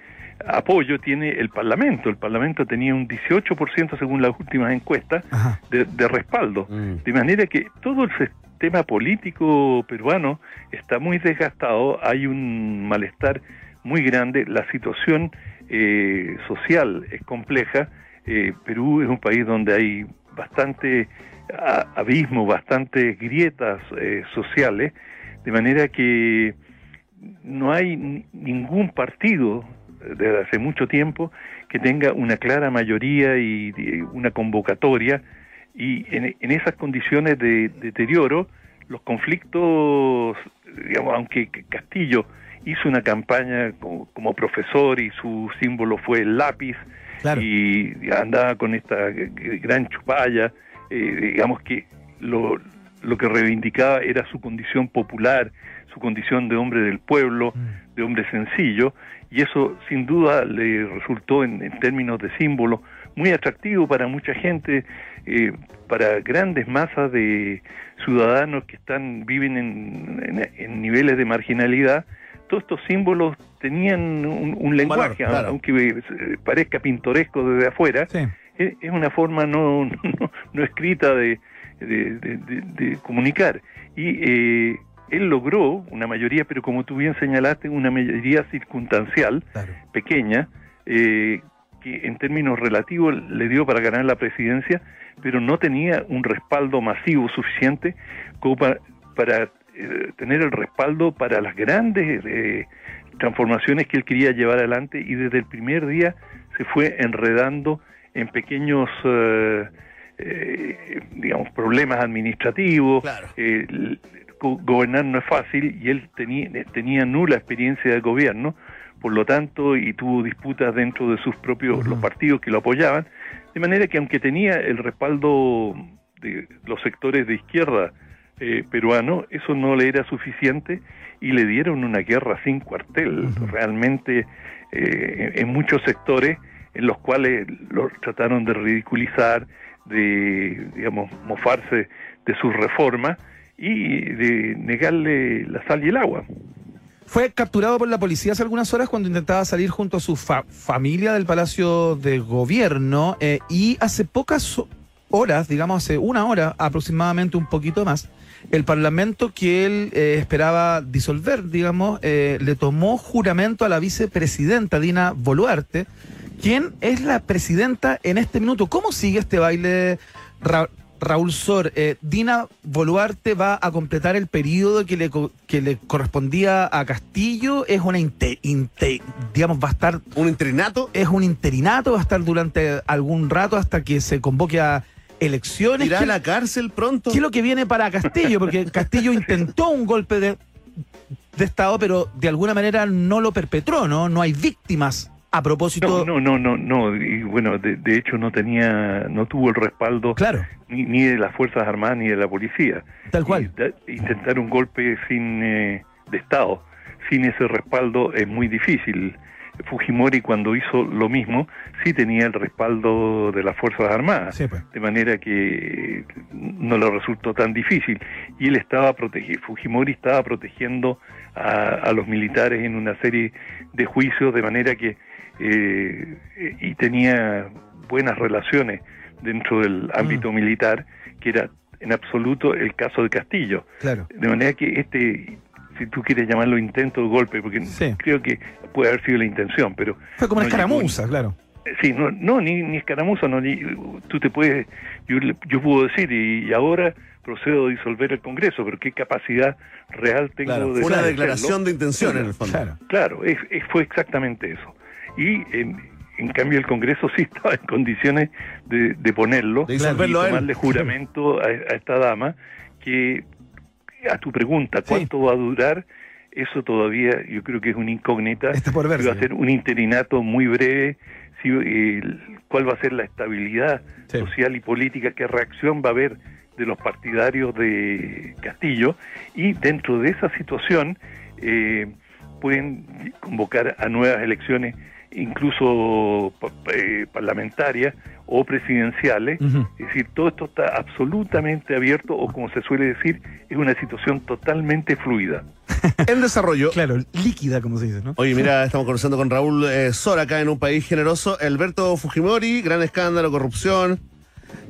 apoyo tiene el Parlamento. El Parlamento tenía un 18% según las últimas encuestas de, de respaldo. De manera que todo el sistema político peruano está muy desgastado, hay un malestar muy grande, la situación eh, social es compleja. Eh, Perú es un país donde hay bastante a- abismo, bastantes grietas eh, sociales, de manera que no hay ni- ningún partido desde hace mucho tiempo que tenga una clara mayoría y y una convocatoria y en, en esas condiciones de deterioro los conflictos digamos aunque Castillo hizo una campaña como, como profesor y su símbolo fue el lápiz Claro. y andaba con esta gran chupalla eh, digamos que lo, lo que reivindicaba era su condición popular, su condición de hombre del pueblo, de hombre sencillo, y eso sin duda le resultó en, en términos de símbolo muy atractivo para mucha gente, eh, para grandes masas de ciudadanos que están viven en, en- en niveles de marginalidad. Todos estos símbolos tenían un, un lenguaje, claro. aunque eh, parezca pintoresco desde afuera, Sí. es, es una forma no, no, no escrita de, de, de- de- de comunicar. Y eh, él logró una mayoría, pero como tú bien señalaste, una mayoría circunstancial, Claro. pequeña, eh, que en términos relativos le dio para ganar la presidencia, pero no tenía un respaldo masivo suficiente como para, para, eh, tener el respaldo para las grandes eh, transformaciones que él quería llevar adelante y desde el primer día se fue enredando en pequeños eh, digamos problemas administrativos Claro. Gobernar no es fácil y él tenía tenía nula experiencia de gobierno por lo tanto y tuvo disputas dentro de sus propios los partidos que lo apoyaban de manera que aunque tenía el respaldo de los sectores de izquierda eh, peruano, eso no le era suficiente y le dieron una guerra sin cuartel, realmente eh, en, en muchos sectores en los cuales lo trataron de ridiculizar, de, digamos, mofarse de sus reformas y de negarle la sal y el agua. Fue capturado por la policía hace algunas horas cuando intentaba salir junto a su fa- familia del Palacio de Gobierno eh, y hace pocas ho- horas, digamos hace una hora aproximadamente, un poquito más, el Parlamento que él eh, esperaba disolver, digamos, eh, le tomó juramento a la vicepresidenta Dina Boluarte, quien es la presidenta en este minuto. ¿Cómo sigue este baile, Raúl Sor? Eh, Dina Boluarte va a completar el periodo que le, que le correspondía a Castillo. Es una, inte- inte- digamos, va a estar Un interinato. es un interinato, va a estar durante algún rato hasta que se convoque a elecciones. Irá a ¿Qué, la cárcel pronto. qué es lo que viene para Castillo? Porque Castillo intentó un golpe de, de Estado, pero de alguna manera no lo perpetró, ¿no? No hay víctimas a propósito. No, no, no, no, no. Y bueno, de, de hecho no tenía, no tuvo el respaldo Claro, ni, ni de las Fuerzas Armadas ni de la policía. tal cual. Intentar un golpe sin eh, de Estado, sin ese respaldo es muy difícil. Fujimori cuando hizo lo mismo sí tenía el respaldo de las Fuerzas Armadas, Sí, pues. de manera que no le resultó tan difícil. Y él estaba protegiendo, Fujimori estaba protegiendo a, a los militares en una serie de juicios, de manera que eh, y tenía buenas relaciones dentro del ámbito militar, que era en absoluto el caso de Castillo. Claro. De manera que este, si tú quieres llamarlo intento de golpe, porque Sí. creo que puede haber sido la intención, pero Fue como una no llegó- escaramuza, claro. Sí, no, no ni, ni escaramuza, no, ni, tú te puedes, yo, le- yo puedo decir, y, y ahora procedo a disolver el Congreso, pero qué capacidad real tengo Claro, de fue una hacerlo? declaración de intención en el fondo. Claro. Claro, es- es- fue exactamente eso. Y en, en cambio el Congreso sí estaba en condiciones de, de ponerlo De y tomarle juramento a, a esta dama que a tu pregunta, ¿cuánto va a durar? Eso todavía yo creo que es una incógnita. Está por verse. Va a ser un interinato muy breve, si, cuál va a ser la estabilidad Sí. social y política, qué reacción va a haber de los partidarios de Castillo y dentro de esa situación eh, pueden convocar a nuevas elecciones, incluso eh, parlamentarias o presidenciales. Es decir, todo esto está absolutamente abierto o como se suele decir, es una situación totalmente fluida. En desarrollo. Claro, líquida, como se dice, ¿no? Oye, mira, estamos conversando con Raúl eh, Sora acá en un país generoso. Alberto Fujimori, gran escándalo, corrupción.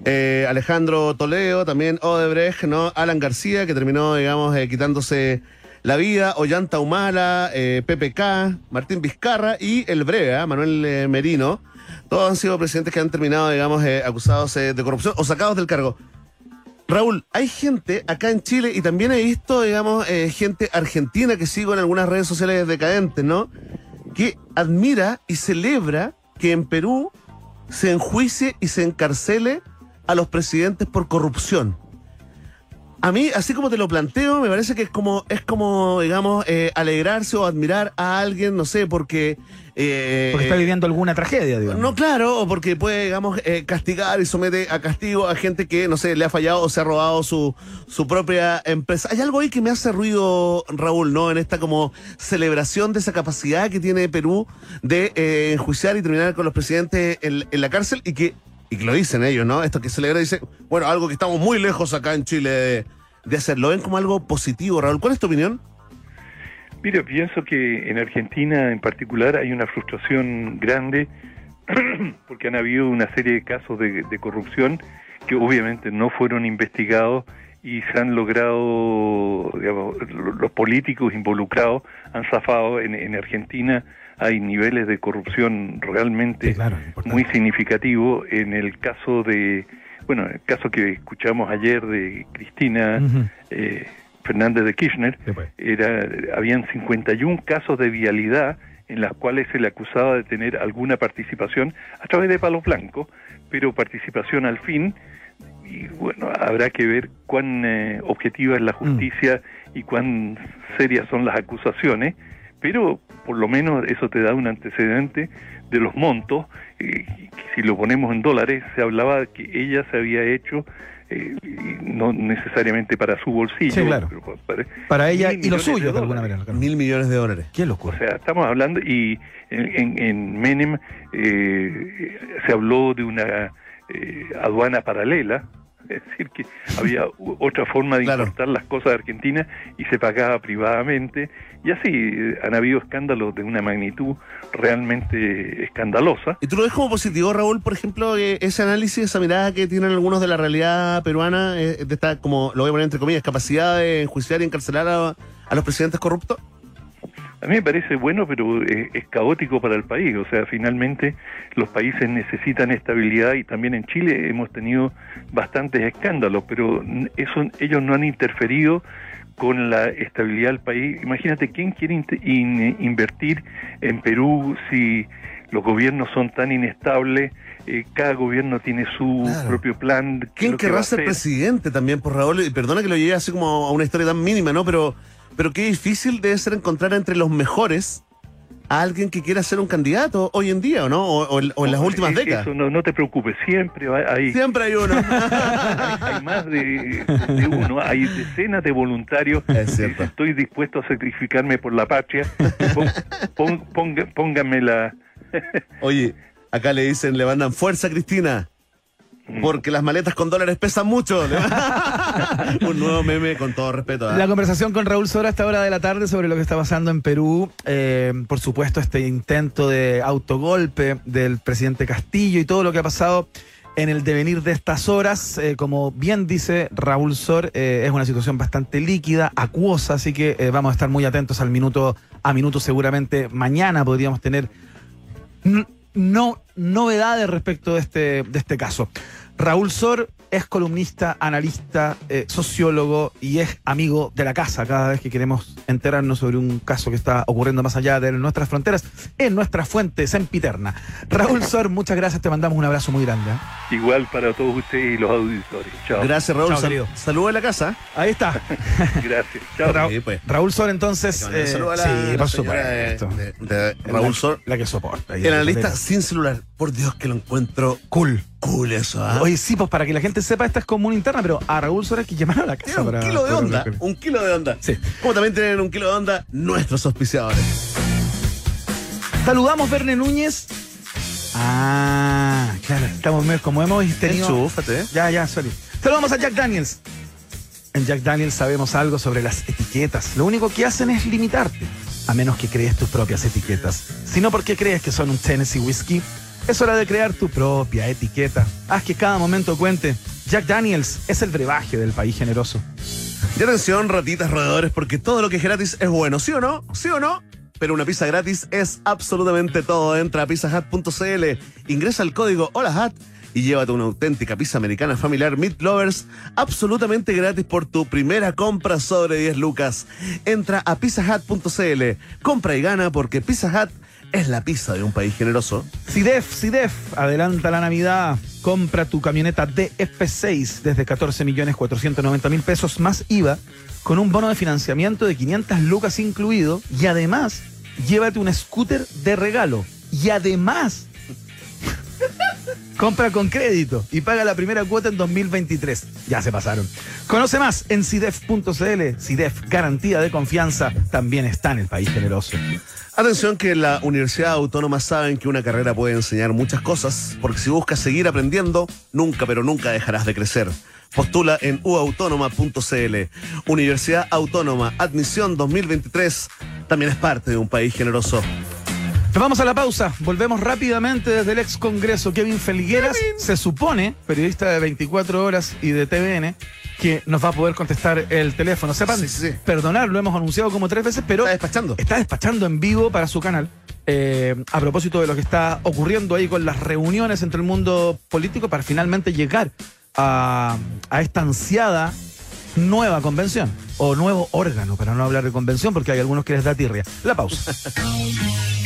Eh, Alejandro Toledo, también Odebrecht, ¿no? Alan García, que terminó, digamos, eh, quitándose la vida. Ollanta Humala, eh, PPK, Martín Vizcarra y el Brega, Manuel eh, Merino. Todos han sido presidentes que han terminado, digamos, eh, acusados eh, de corrupción o sacados del cargo. Raúl, hay gente acá en Chile y también he visto, digamos, gente argentina que sigo en algunas redes sociales decadentes, ¿no? Que admira y celebra que en Perú se enjuicie y se encarcele a los presidentes por corrupción. A mí, así como te lo planteo, me parece que es como, es como, digamos, eh, alegrarse o admirar a alguien, no sé, porque... eh, Porque está viviendo alguna tragedia, digamos. no, claro, o porque puede, digamos, eh, castigar y somete a castigo a gente que, no sé, le ha fallado o se ha robado su, su propia empresa. Hay algo ahí que me hace ruido, Raúl, ¿no? En esta como celebración de esa capacidad que tiene Perú de eh, enjuiciar y terminar con los presidentes en, en la cárcel y que, y que lo dicen ellos, ¿no? Esto que celebra dice, bueno, algo que estamos muy lejos acá en Chile de, de hacerlo. ¿Ven como algo positivo, Raúl? ¿Cuál es tu opinión? Mira, pienso que en Argentina en particular hay una frustración grande porque han habido una serie de casos de, corrupción que obviamente no fueron investigados y se han logrado, digamos, lo- los políticos involucrados han zafado. En Argentina hay niveles de corrupción realmente Sí, claro, importante. muy significativos. En el caso de, bueno, el caso que escuchamos ayer de Cristina eh, Fernández de Kirchner, Sí, pues. era, habían 51 casos de vialidad en las cuales se le acusaba de tener alguna participación a través de palos blancos, pero participación al fin. Y bueno, habrá que ver cuán eh, objetiva es la justicia y cuán serias son las acusaciones, pero por lo menos eso te da un antecedente de los montos. eh, que si lo ponemos en dólares, se hablaba que ella se había hecho, eh, y no necesariamente para su bolsillo, Sí, claro. pero para, Para ella y los millones de alguna manera. claro. Mil millones de dólares. Qué O locura. sea, estamos hablando, y en, en, en Menem eh, se habló de una eh, aduana paralela, es decir, que había otra forma de Claro. importar las cosas de Argentina y se pagaba privadamente, y así eh, han habido escándalos de una magnitud realmente escandalosa. ¿Y tú lo ves como positivo, Raúl, por ejemplo, eh, ese análisis, esa mirada que tienen algunos de la realidad peruana, eh, de esta, como lo voy a poner entre comillas, capacidad de enjuiciar y encarcelar a, a los presidentes corruptos? A mí me parece bueno, pero es, es caótico para el país. O sea, finalmente los países necesitan estabilidad y también en Chile hemos tenido bastantes escándalos, pero eso ellos no han interferido con la estabilidad del país. Imagínate, ¿quién quiere in- invertir en Perú si los gobiernos son tan inestables? Eh, cada gobierno tiene su Claro. propio plan. ¿Quién que querrá ser presidente también, por Raúl? Y perdona que lo llegue así como a una historia tan mínima, ¿no? Pero, pero qué difícil debe ser encontrar entre los mejores a alguien que quiera ser un candidato hoy en día, ¿o no? O, o en, o en las últimas es- décadas. Eso no, no te preocupes, siempre hay, Siempre hay uno. hay, hay más de, de uno, hay decenas de voluntarios. Es cierto. Estoy dispuesto a sacrificarme por la patria. Pon- póngame la. Oye, acá le dicen, le mandan fuerza, Cristina. Porque las maletas con dólares pesan mucho. Un nuevo meme con todo respeto. ¿ah? La conversación con Raúl Sora a esta hora de la tarde sobre lo que está pasando en Perú. eh, por supuesto, este intento de autogolpe del presidente Castillo y todo lo que ha pasado en el devenir de estas horas. eh, como bien dice Raúl Sor, eh, es una situación bastante líquida, acuosa, así que vamos a estar muy atentos al minuto a minuto. Seguramente mañana podríamos tener no novedades respecto de este, de este caso. Raúl Sor es columnista, analista, eh, sociólogo y es amigo de la casa cada vez que queremos enterarnos sobre un caso que está ocurriendo más allá de nuestras fronteras en nuestra fuente sempiterna. Raúl Sor, muchas gracias, te mandamos un abrazo muy grande. ¿eh? Igual para todos ustedes y los auditores. Chao. Gracias, Raúl. Chao, Sal-. Saludos a la casa. Ahí está. Gracias. Chao. Ra- Sí, pues. Raúl Sor, entonces. Eh, eh, saludos a la, sí, la por de, supuesto. de- de Raúl La- Sor. La que soporta. El analista sin celular. Por Dios que lo encuentro Cool. cool eso, ¿ah? Oye, sí, pues para que la gente sepa, esta es como una interna, pero a Raúl hay que llamar a la casa. Un para- kilo de onda. Un kilo de onda. Sí. Como también tienen un kilo de onda nuestros auspiciadores. Saludamos Verne Núñez. Ah, claro, estamos medio- como hemos tenido. Enchúfate. Ya, ya, sorry. Saludamos a Jack Daniels. En Jack Daniels sabemos algo sobre las etiquetas. Lo único que hacen es limitarte, a menos que crees tus propias etiquetas. Si no, porque crees que son un Tennessee Whiskey? Es hora de crear tu propia etiqueta. Haz que cada momento cuente. Jack Daniels es el brebaje del país generoso. Y atención, ratitas roedores, porque todo lo que es gratis es bueno, ¿sí o no? ¿Sí o no? Pero una pizza gratis es absolutamente todo. Entra a pizzahut.cl, ingresa el código HOLAHAT y llévate una auténtica pizza americana familiar Meat Lovers absolutamente gratis por tu primera compra sobre 10 lucas. Entra a pizzahut.cl, compra y gana porque Pizza Hut es la pizza de un país generoso. CIDEF, CIDEF, adelanta la Navidad. Compra tu camioneta DF6 desde 14 millones 490 mil pesos más IVA con un bono de financiamiento de 500 lucas incluido y además llévate un scooter de regalo y además compra con crédito y paga la primera cuota en 2023. Ya se pasaron. Conoce más en CIDEF.cl. CIDEF, garantía de confianza, también está en el país generoso. Atención que en la Universidad Autónoma saben que una carrera puede enseñar muchas cosas, porque si buscas seguir aprendiendo, nunca pero nunca dejarás de crecer. Postula en uautónoma.cl. Universidad Autónoma, admisión 2023, también es parte de un país generoso. Nos vamos a la pausa. Volvemos rápidamente desde el ex Congreso. Kevin Felgueras se supone, periodista de 24 horas y de TVN, que nos va a poder contestar el teléfono. Sepan, Sí, sí, sí. perdonar, lo hemos anunciado como tres veces, pero Está despachando. está despachando en vivo para su canal. eh, a propósito de lo que está ocurriendo ahí con las reuniones entre el mundo político para finalmente llegar a, a esta ansiada nueva convención o nuevo órgano, para no hablar de convención, porque hay algunos que les da tirria. La pausa.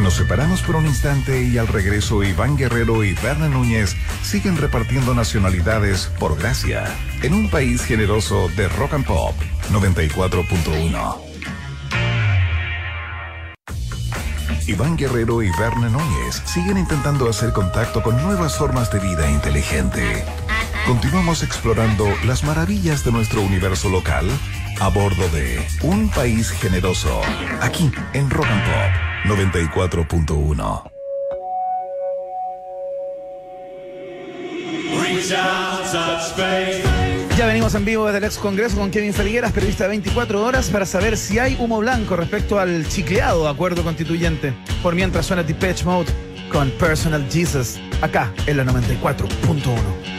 Nos separamos por un instante y al regreso Iván Guerrero y Berna Núñez siguen repartiendo nacionalidades por gracia en un país generoso de Rock and Pop 94.1. Iván Guerrero y Berna Núñez siguen intentando hacer contacto con nuevas formas de vida inteligente. Continuamos explorando las maravillas de nuestro universo local a bordo de Un País Generoso, aquí en Rock and Pop 94.1. Ya venimos en vivo desde el ex Congreso con Kevin Felgueras, periodista de 24 horas, para saber si hay humo blanco respecto al chicleado acuerdo constituyente. Por mientras suena Depeche Mode con Personal Jesus, acá en la 94.1.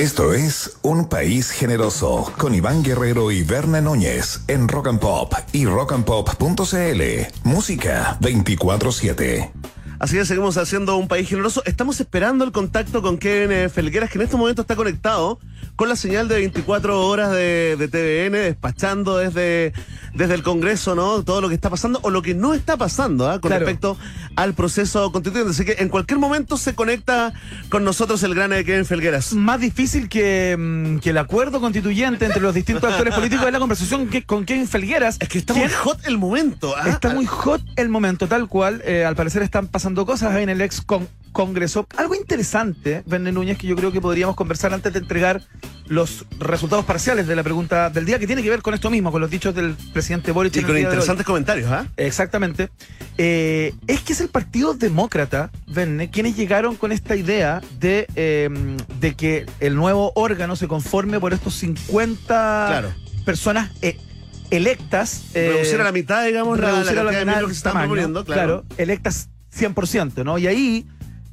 Esto es Un País Generoso con Iván Guerrero y Berna Núñez en Rock and Pop y rockandpop.cl. Música 24-7. Así que seguimos haciendo un país generoso. Estamos esperando el contacto con Kevin eh, Felgueras, que en este momento está conectado con la señal de 24 horas de TVN, despachando desde, desde el Congreso, ¿no? Todo lo que está pasando o lo que no está pasando, ¿ah? Con Claro. respecto al proceso constituyente. Así que en cualquier momento se conecta con nosotros el gran eh, Kevin Felgueras. Más difícil que, mm, que el acuerdo constituyente entre los distintos actores políticos es la conversación que, con Kevin Felgueras. Es que está muy hot el momento, ¿ah? Está muy hot el momento, tal cual. eh, al parecer están pasando cosas en el ex con- Congreso. Algo interesante, Verne Núñez, que yo creo que podríamos conversar antes de entregar los resultados parciales de la pregunta del día, que tiene que ver con esto mismo, con los dichos del presidente Boric. Y con interesantes comentarios, ¿ah? Exactamente. Eh, es que es el Partido Demócrata, Verne, quienes llegaron con esta idea de, eh, de que el nuevo órgano se conforme por estos 50 Claro. personas eh, electas. eh, Reducir a la mitad, digamos, la, la reducir a la cantidad de mitad que se están proponiendo, claro. electas 100%, ¿no? Y ahí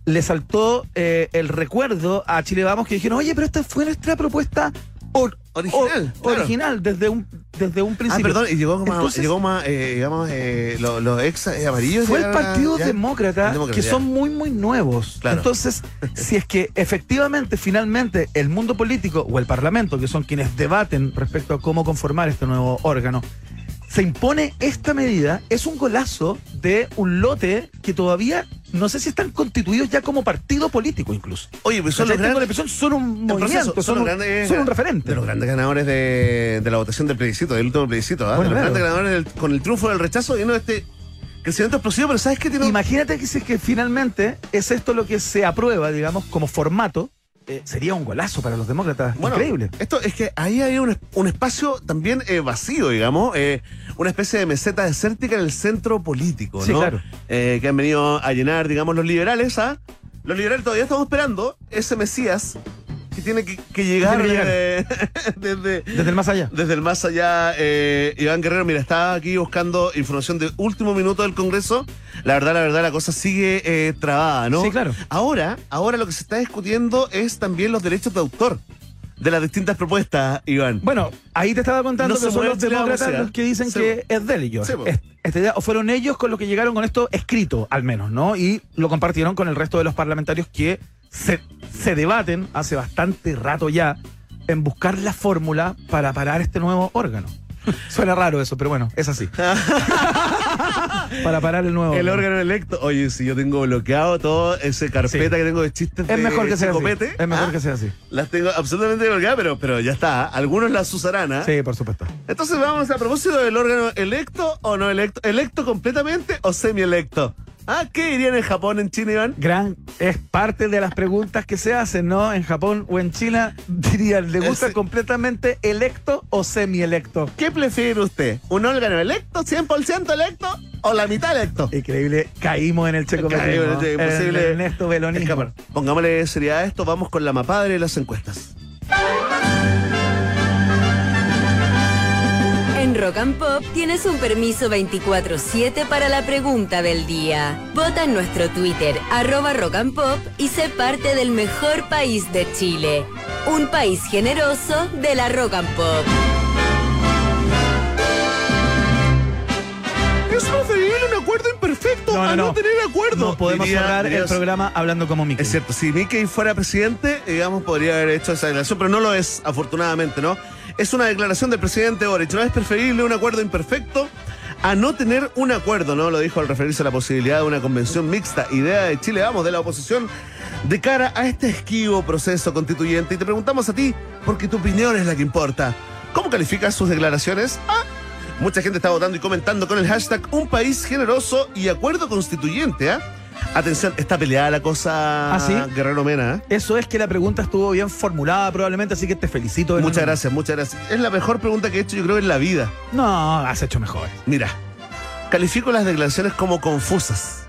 le saltó eh, el recuerdo a Chile Vamos que dijeron, oye, pero esta fue nuestra propuesta or- Original, claro. original desde un, desde un Ah, principio. perdón, y llegó más, Entonces, llegó más eh, digamos, eh, los, ex eh, amarillos. Fue el Partido. Demócrata, que ya. son muy, muy nuevos. Claro. Entonces, si es que efectivamente, finalmente, el mundo político o el Parlamento, que son quienes debaten respecto a cómo conformar este nuevo órgano, se impone esta medida, es un golazo de un lote que todavía no sé si están constituidos ya como partido político incluso. Oye, pues son los impresión, son un en proceso, movimiento, son, un, grandes- son un referente. De los grandes ganadores de, de la votación del plebiscito, del último plebiscito. Bueno, de los claro. grandes ganadores del- con el triunfo del rechazo vino este crecimiento explosivo, pero ¿sabes qué tiene? Imagínate que si es que finalmente es esto lo que se aprueba, digamos, como formato, eh, sería un golazo para los demócratas. Bueno, Increíble. Esto es que ahí hay un, un espacio también eh, vacío, digamos, eh, una especie de meseta desértica en el centro político, Sí, ¿no? claro. Que han venido a llenar, digamos, los liberales, ¿ah? Los liberales todavía estamos esperando ese Mesías que tiene que, que llegar, Tiene que llegar. desde, Desde el más allá. desde el más allá. eh, Iván Guerrero, mira, estaba aquí buscando información de último minuto del Congreso. La verdad, la verdad, la cosa sigue eh, trabada, ¿no? Sí, claro. Ahora, ahora lo que se está discutiendo es también los derechos de autor de las distintas propuestas, Iván. Bueno, ahí te estaba contando No que son los demócratas los que dicen Sí, que es de ellos. Sí, po. Es- esta idea- o fueron ellos con los que llegaron con esto escrito, al menos, ¿no? Y lo compartieron con el resto de los parlamentarios que se, se debaten hace bastante rato ya en buscar la fórmula para parar este nuevo órgano. Suena raro eso, pero bueno, es así. para parar el nuevo El órgano electo. Oye, si yo tengo bloqueado todo ese carpeta Sí. que tengo de chistes Es de mejor que sea así. Chicopete, Es mejor ¿ah? que sea así. Las tengo absolutamente bloqueadas, pero, pero ya está. Algunos las usarán, ¿ah? Sí, por supuesto. Entonces vamos a propósito del órgano electo o no electo. ¿Electo completamente o semi-electo? ¿Ah? ¿Qué dirían en Japón, en China, Iván? Gran, es parte de las preguntas que se hacen, ¿no? En Japón o en China dirían, ¿le gusta completamente electo o semielecto? ¿Qué prefiere usted? ¿Un órgano electo, 100% electo o la mitad electo? Increíble, caímos en el checo Caímos en el imposible el Ernesto. Escapar. Pongámosle seriedad a esto, vamos con la mapadre de las encuestas. Rock and Pop tienes un permiso 24-7 para la pregunta del día. Vota en nuestro Twitter, arroba Rock and Pop, y sé parte del mejor país de Chile. Un país generoso de la Rock and Pop. Es preferible un acuerdo imperfecto No, no, a no, no. tener acuerdo. No podemos Diría- cerrar el programa hablando como Mickey. Es cierto, si Mickey fuera presidente, digamos, podría haber hecho esa declaración, pero no lo es, afortunadamente, ¿no? Es una declaración del presidente Boric. No es preferible un acuerdo imperfecto a no tener un acuerdo, ¿no? Lo dijo al referirse a la posibilidad de una convención mixta, idea de Chile, vamos, de la oposición, de cara a este esquivo proceso constituyente. Y te preguntamos a ti, porque tu opinión es la que importa. ¿Cómo calificas sus declaraciones? Ah, Mucha gente está votando y comentando con el hashtag Un país generoso y acuerdo constituyente. ¿ah? Atención, está peleada la cosa, ¿Ah, sí? Guerrero Mena. ¿eh? Eso es que la pregunta estuvo bien formulada probablemente, así que te felicito. Muchas gracias, muchas gracias. Es la mejor pregunta que he hecho, yo creo, en la vida. No, has hecho mejor. Mira, califico las declaraciones como confusas.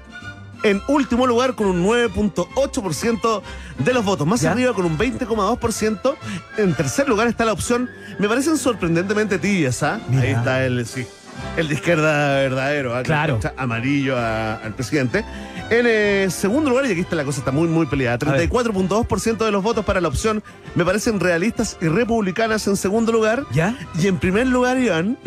En último lugar, con un 9.8% de los votos. Más ¿Ya? arriba, con un 20,2%. En tercer lugar está la opción. Me parecen sorprendentemente tibias, ¿ah? Mira. Ahí está el, sí, el de izquierda verdadero, ¿ah? Claro. Amarillo a- al presidente. En eh, segundo lugar, y aquí está la cosa, está muy, muy peleada. 34.2% de los votos para la opción me parecen realistas y republicanas en segundo lugar. ¿Ya? Y en primer lugar, Iván,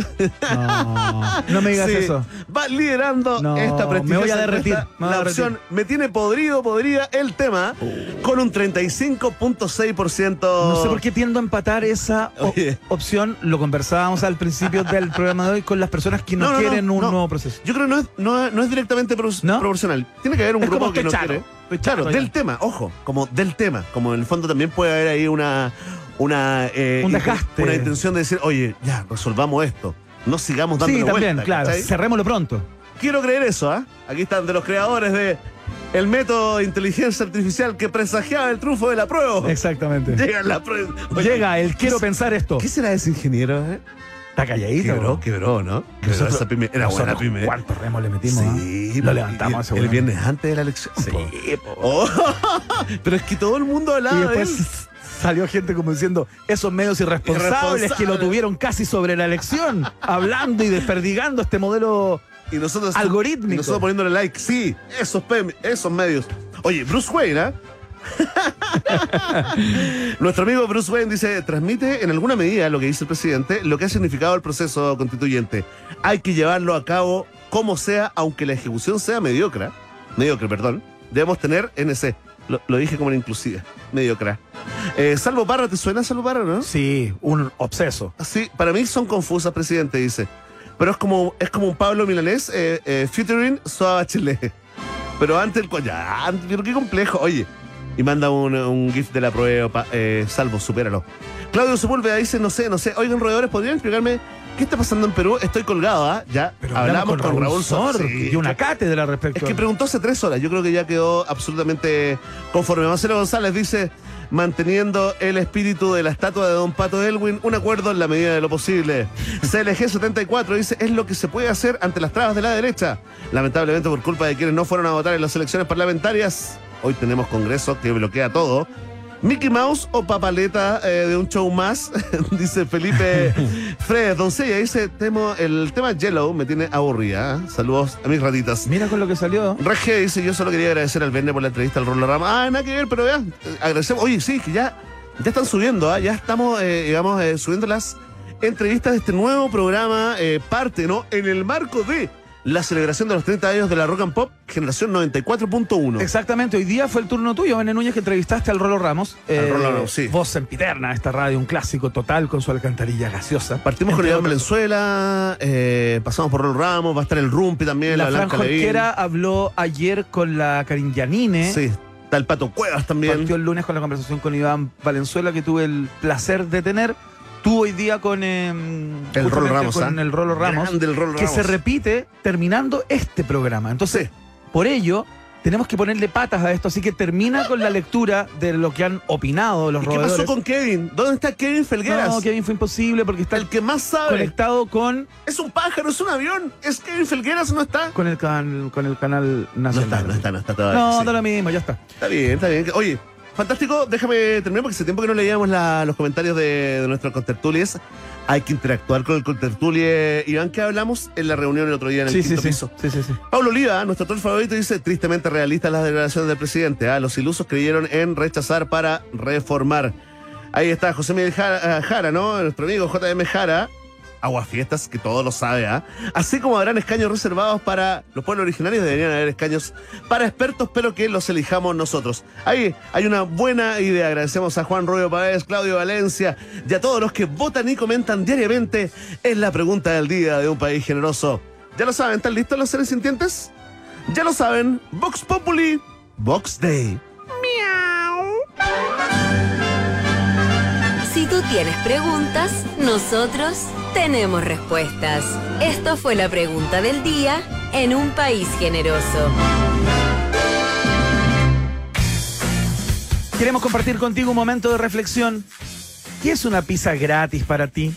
No, no me digas Sí, eso. Va liderando No, esta me prestigiosa voy a derretir, encuesta. me voy a La derretir. opción me tiene podrido, podría el tema, con un 35.6%. No sé por qué tiendo a empatar esa opción. Lo conversábamos al principio del programa de hoy con las personas que no, quieren un nuevo proceso. Yo creo que no es, no, es- no es directamente proporcional. Tiene que haber un Es grupo como que no quiere. Claro, ya. del tema, ojo, como del tema. Como en el fondo también puede haber ahí una. Una, eh, Un inten- desgaste. una intención de decir, oye, ya, resolvamos esto. No sigamos dando Sí, también, vuelta, claro. ¿cachai? Cerrémoslo pronto. Quiero creer eso, ¿ah? Aquí están de los creadores de el método de inteligencia artificial que presagiaba el triunfo de la prueba. Exactamente. Llega la prueba. Oye, Llega el quiero ¿qué- pensar esto. ¿Qué será ese ingeniero, eh? Está calladito. Quebró, quebró, ¿no? Quebró Nosotros- esa pyme. Era buena pyme. ¿Cuántos remos le metimos? Sí, Lo levantamos el, weón. viernes antes de la elección. Sí, po. Oh, pero es que todo el mundo hablaba Y de después él. salió gente como diciendo esos medios irresponsables Irresponsables. que lo tuvieron casi sobre la elección, hablando y desperdigando este modelo. Y nosotros, Algorítmico. Y nosotros poniéndole like. Sí, esos, pem- esos medios. Oye, Bruce Wayne, ¿ah? Nuestro amigo Bruce Wayne dice, transmite en alguna medida lo que dice el presidente, lo que ha significado el proceso constituyente. Hay que llevarlo a cabo como sea, aunque la ejecución sea mediocre, mediocre, perdón, debemos tener NC. Lo, lo dije como en inclusiva, mediocre. Eh, Salvo Parra, ¿te suena Salvo Parra, no? Sí, un obseso. Sí, para mí son confusas, presidente, dice. Pero es como, es como un Pablo Milanés eh, eh, featuring Soa Bachelet. Pero antes el ya, antes- pero qué complejo. Oye, y manda un, un GIF de la prueba, eh, salvo, supéralo. Claudio Sepúlveda dice, no sé, no sé. Oigan, roedores, ¿podrían explicarme qué está pasando en Perú? Estoy colgado, ¿ah? Ya Pero hablamos con, Raúl Sor. Sí, y una cátedra respecto Es que preguntó hace tres horas. Yo creo que ya quedó absolutamente conforme. Marcelo González dice, manteniendo el espíritu de la estatua de Don Pato Elwin, un acuerdo en la medida de lo posible. CLG 74 dice, es lo que se puede hacer ante las trabas de la derecha. Lamentablemente por culpa de quienes no fueron a votar en las elecciones parlamentarias, hoy tenemos Congreso que bloquea todo. Mickey Mouse o papaleta eh, de un show más, dice Felipe Fred. Doncella dice, temo, el tema Yellow me tiene aburrida. ¿eh? Saludos a mis ratitas. Mira con lo que salió. Regge dice, yo solo quería agradecer al Verne por la entrevista al Rolo Rama. Ah, nada que ver, pero vean, eh, agradecemos. Oye, sí, que ya, ya están subiendo, ¿ah? ya estamos, eh, digamos, eh, subiendo las entrevistas de este nuevo programa, eh, parte, ¿no? En el marco de la celebración de los 30 años de la Rock and Pop, generación 94.1. Exactamente, hoy día fue el turno tuyo, Bené Núñez, que entrevistaste al Rolo Ramos. Eh, Rolo Ramos, sí. Voz sempiterna, esta radio, un clásico total con su alcantarilla gaseosa. Partimos con Iván. Valenzuela, eh, pasamos por Rolo Ramos, va a estar el Rumpi también, la, La Blanca habló ayer con la Karin Yanine. Sí, está el Pato Cuevas también. Partió el lunes con la conversación con Iván Valenzuela, que tuve el placer de tener. Tú hoy día con eh, El Rolo Ramos, con ¿ah? el Rolo Ramos, Grande el Rolo que Ramos. se repite terminando este programa. Entonces, Sí. por ello, tenemos que ponerle patas a esto. Así que termina con la lectura de lo que han opinado los ¿Y qué pasó con Kevin? ¿Dónde está Kevin Felgueras? No, Kevin fue imposible porque está El que más sabe. conectado con, Es un pájaro, es un avión. Es Kevin Felgueras, ¿no está? con, el, can- con el canal No nacional. está, no está, no está todavía. No, sí. da lo mismo, ya está. Está bien, está bien. Oye, fantástico. Déjame terminar porque hace tiempo que no leíamos la- los comentarios de, de nuestros contertulies. Hay que interactuar con el contertulie. Iván, ¿qué hablamos en la reunión el otro día en el Sí, sí, quinto sí, piso? sí, sí, sí. Pablo Oliva, nuestro actor favorito, dice tristemente realistas las declaraciones del presidente. ¿ah? Los ilusos creyeron en rechazar para reformar. Ahí está José Miguel Jara, eh, Jara, ¿no? Nuestro amigo JM Jara. Aguafiestas, que todo lo sabe, ¿ah? Así como habrán escaños reservados para los pueblos originarios, deberían haber escaños para expertos, pero que los elijamos nosotros. Ahí hay una buena idea. Agradecemos a Juan Rollo Páez, Claudio Valencia y a todos los que votan y comentan diariamente. Es la pregunta del día de un país generoso. Ya lo saben, ¿están listos los seres sintientes? Ya lo saben, Vox Populi, Vox Day. Si tú tienes preguntas, nosotros tenemos respuestas. Esto fue la pregunta del día en un país generoso. Queremos compartir contigo un momento de reflexión. ¿Qué es una pizza gratis para ti?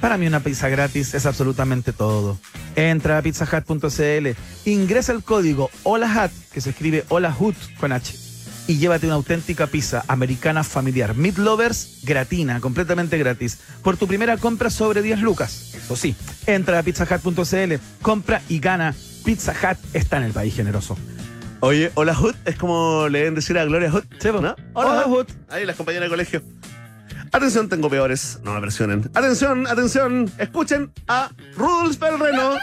Para mí una pizza gratis es absolutamente todo. Entra a pizzahut.cl, ingresa el código HOLAHUT, que se escribe HOLAHUT con H, y llévate una auténtica pizza americana familiar. Meat Lovers gratina, completamente gratis, por tu primera compra sobre 10 lucas. Eso sí, entra a pizzahut.cl, compra y gana. Pizza Hut está en el país generoso. Oye, hola Hood, es como le deben decir a Gloria po. ¿no? Hola, Hood. Ahí las compañeras de colegio. Atención, tengo peores. No me presionen. Atención, atención. Escuchen a Rudolf Perreno.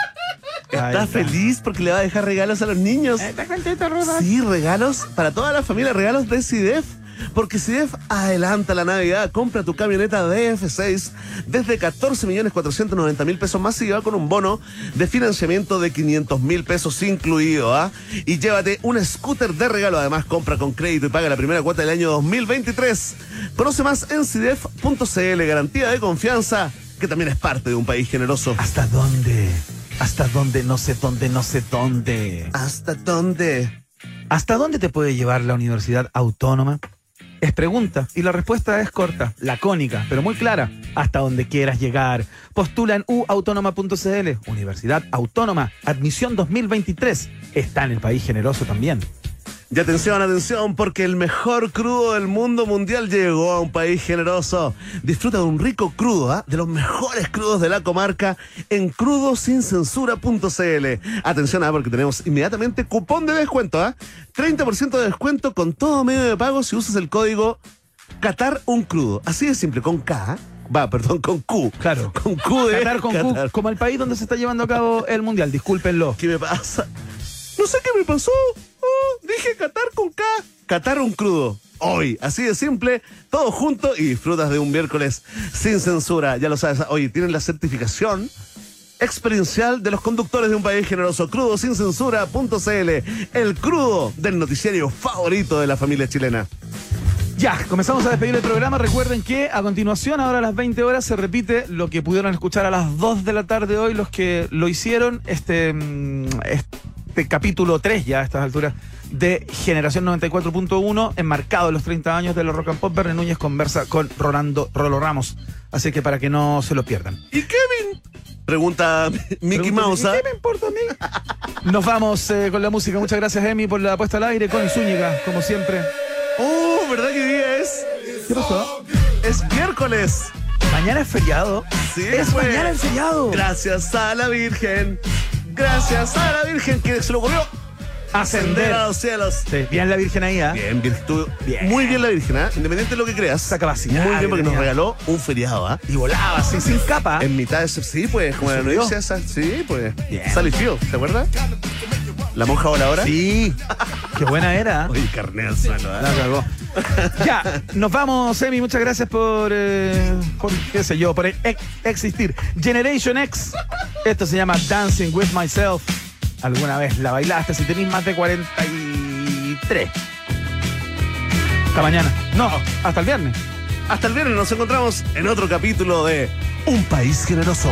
Está está. feliz porque le va a dejar regalos a los niños. Está contento, Rosa. Sí, regalos para toda la familia, regalos de CIDEF. Porque CIDEF adelanta la Navidad, compra tu camioneta DF6 desde 14 millones 490 mil pesos más y va con un bono de financiamiento de 500 mil pesos incluido. ¿ah? Y llévate un scooter de regalo. Además, compra con crédito y paga la primera cuota del año 2023. Conoce más en CIDEF.cl, garantía de confianza que también es parte de un país generoso. ¿Hasta dónde? ¿Hasta dónde? No sé dónde, no sé dónde. ¿Hasta dónde? ¿Hasta dónde te puede llevar la Universidad Autónoma? Es pregunta y la respuesta es corta, lacónica, pero muy clara. Hasta donde quieras llegar. Postula en uautónoma.cl. Universidad Autónoma, admisión 2023. Está en el país generoso también. Y atención, atención, porque el mejor crudo del mundo mundial llegó a un país generoso. Disfruta de un rico crudo, ¿ah? de los mejores crudos de la comarca en crudosincensura.cl. Atención, ¿ah? porque tenemos inmediatamente cupón de descuento, ¿ah? 30% de descuento con todo medio de pago si usas el código Qatar un crudo. Así de simple, con K. Va, perdón, con Q. Claro. Con Q de Qatar con Q, como el país donde se está llevando a cabo el mundial, discúlpenlo. ¿Qué me pasa? No sé qué me pasó. Dije Qatar con K. Qatar un crudo. Hoy, así de simple, todo junto y disfrutas de un miércoles sin censura. Ya lo sabes, oye, tienen la certificación experiencial de los conductores de un país generoso. Crudo sin censura.cl. El crudo del noticiario favorito de la familia chilena. Ya, comenzamos a despedir el programa. Recuerden que a continuación, ahora a las 20 horas, se repite lo que pudieron escuchar a las 2 de la tarde hoy, los que lo hicieron, este, mm, este capítulo 3 ya a estas alturas de Generación 94.1, enmarcado en los 30 años de los Rock and Pop. Verne Núñez conversa con Rolando Rolo Ramos. Así que para que no se lo pierdan. ¿Y Kevin? Pregunta Mickey Mouse. ¿ah? ¿Qué me importa a mí? Nos vamos eh, con la música. Muchas gracias, Emi, por la puesta al aire. Con Zúñiga, como siempre. Oh, ¿verdad que día es? ¿Qué pasó? Es miércoles. Mañana es feriado. Sí, es pues. mañana el feriado. Gracias a la Virgen. Gracias a la Virgen que se le ocurrió ascender a los cielos. Sí, bien la Virgen ahí, ¿ah? Bien, bien, estuvo Bien. muy bien la Virgen, ¿ah? Independiente de lo que creas. Esa capacidad Muy bien porque nos regaló un feriado, ¿ah? Y volaba así, sin capa. En mitad de ese, sí, pues, como la noticia esa, sí, pues. Bien. Sally Field, ¿te acuerdas? La monja voladora. Sí. Qué buena era. ¿ah? Oye, carne al suelo, La ¿ah? cagó. ya, nos vamos, Emi. Muchas gracias por, eh, por qué sé yo, por ex- existir. Generation X. Esto se llama Dancing with Myself. ¿Alguna vez la bailaste? Si tenéis más de 43. Hasta mañana. No, hasta el viernes. Hasta el viernes nos encontramos en otro capítulo de Un País Generoso.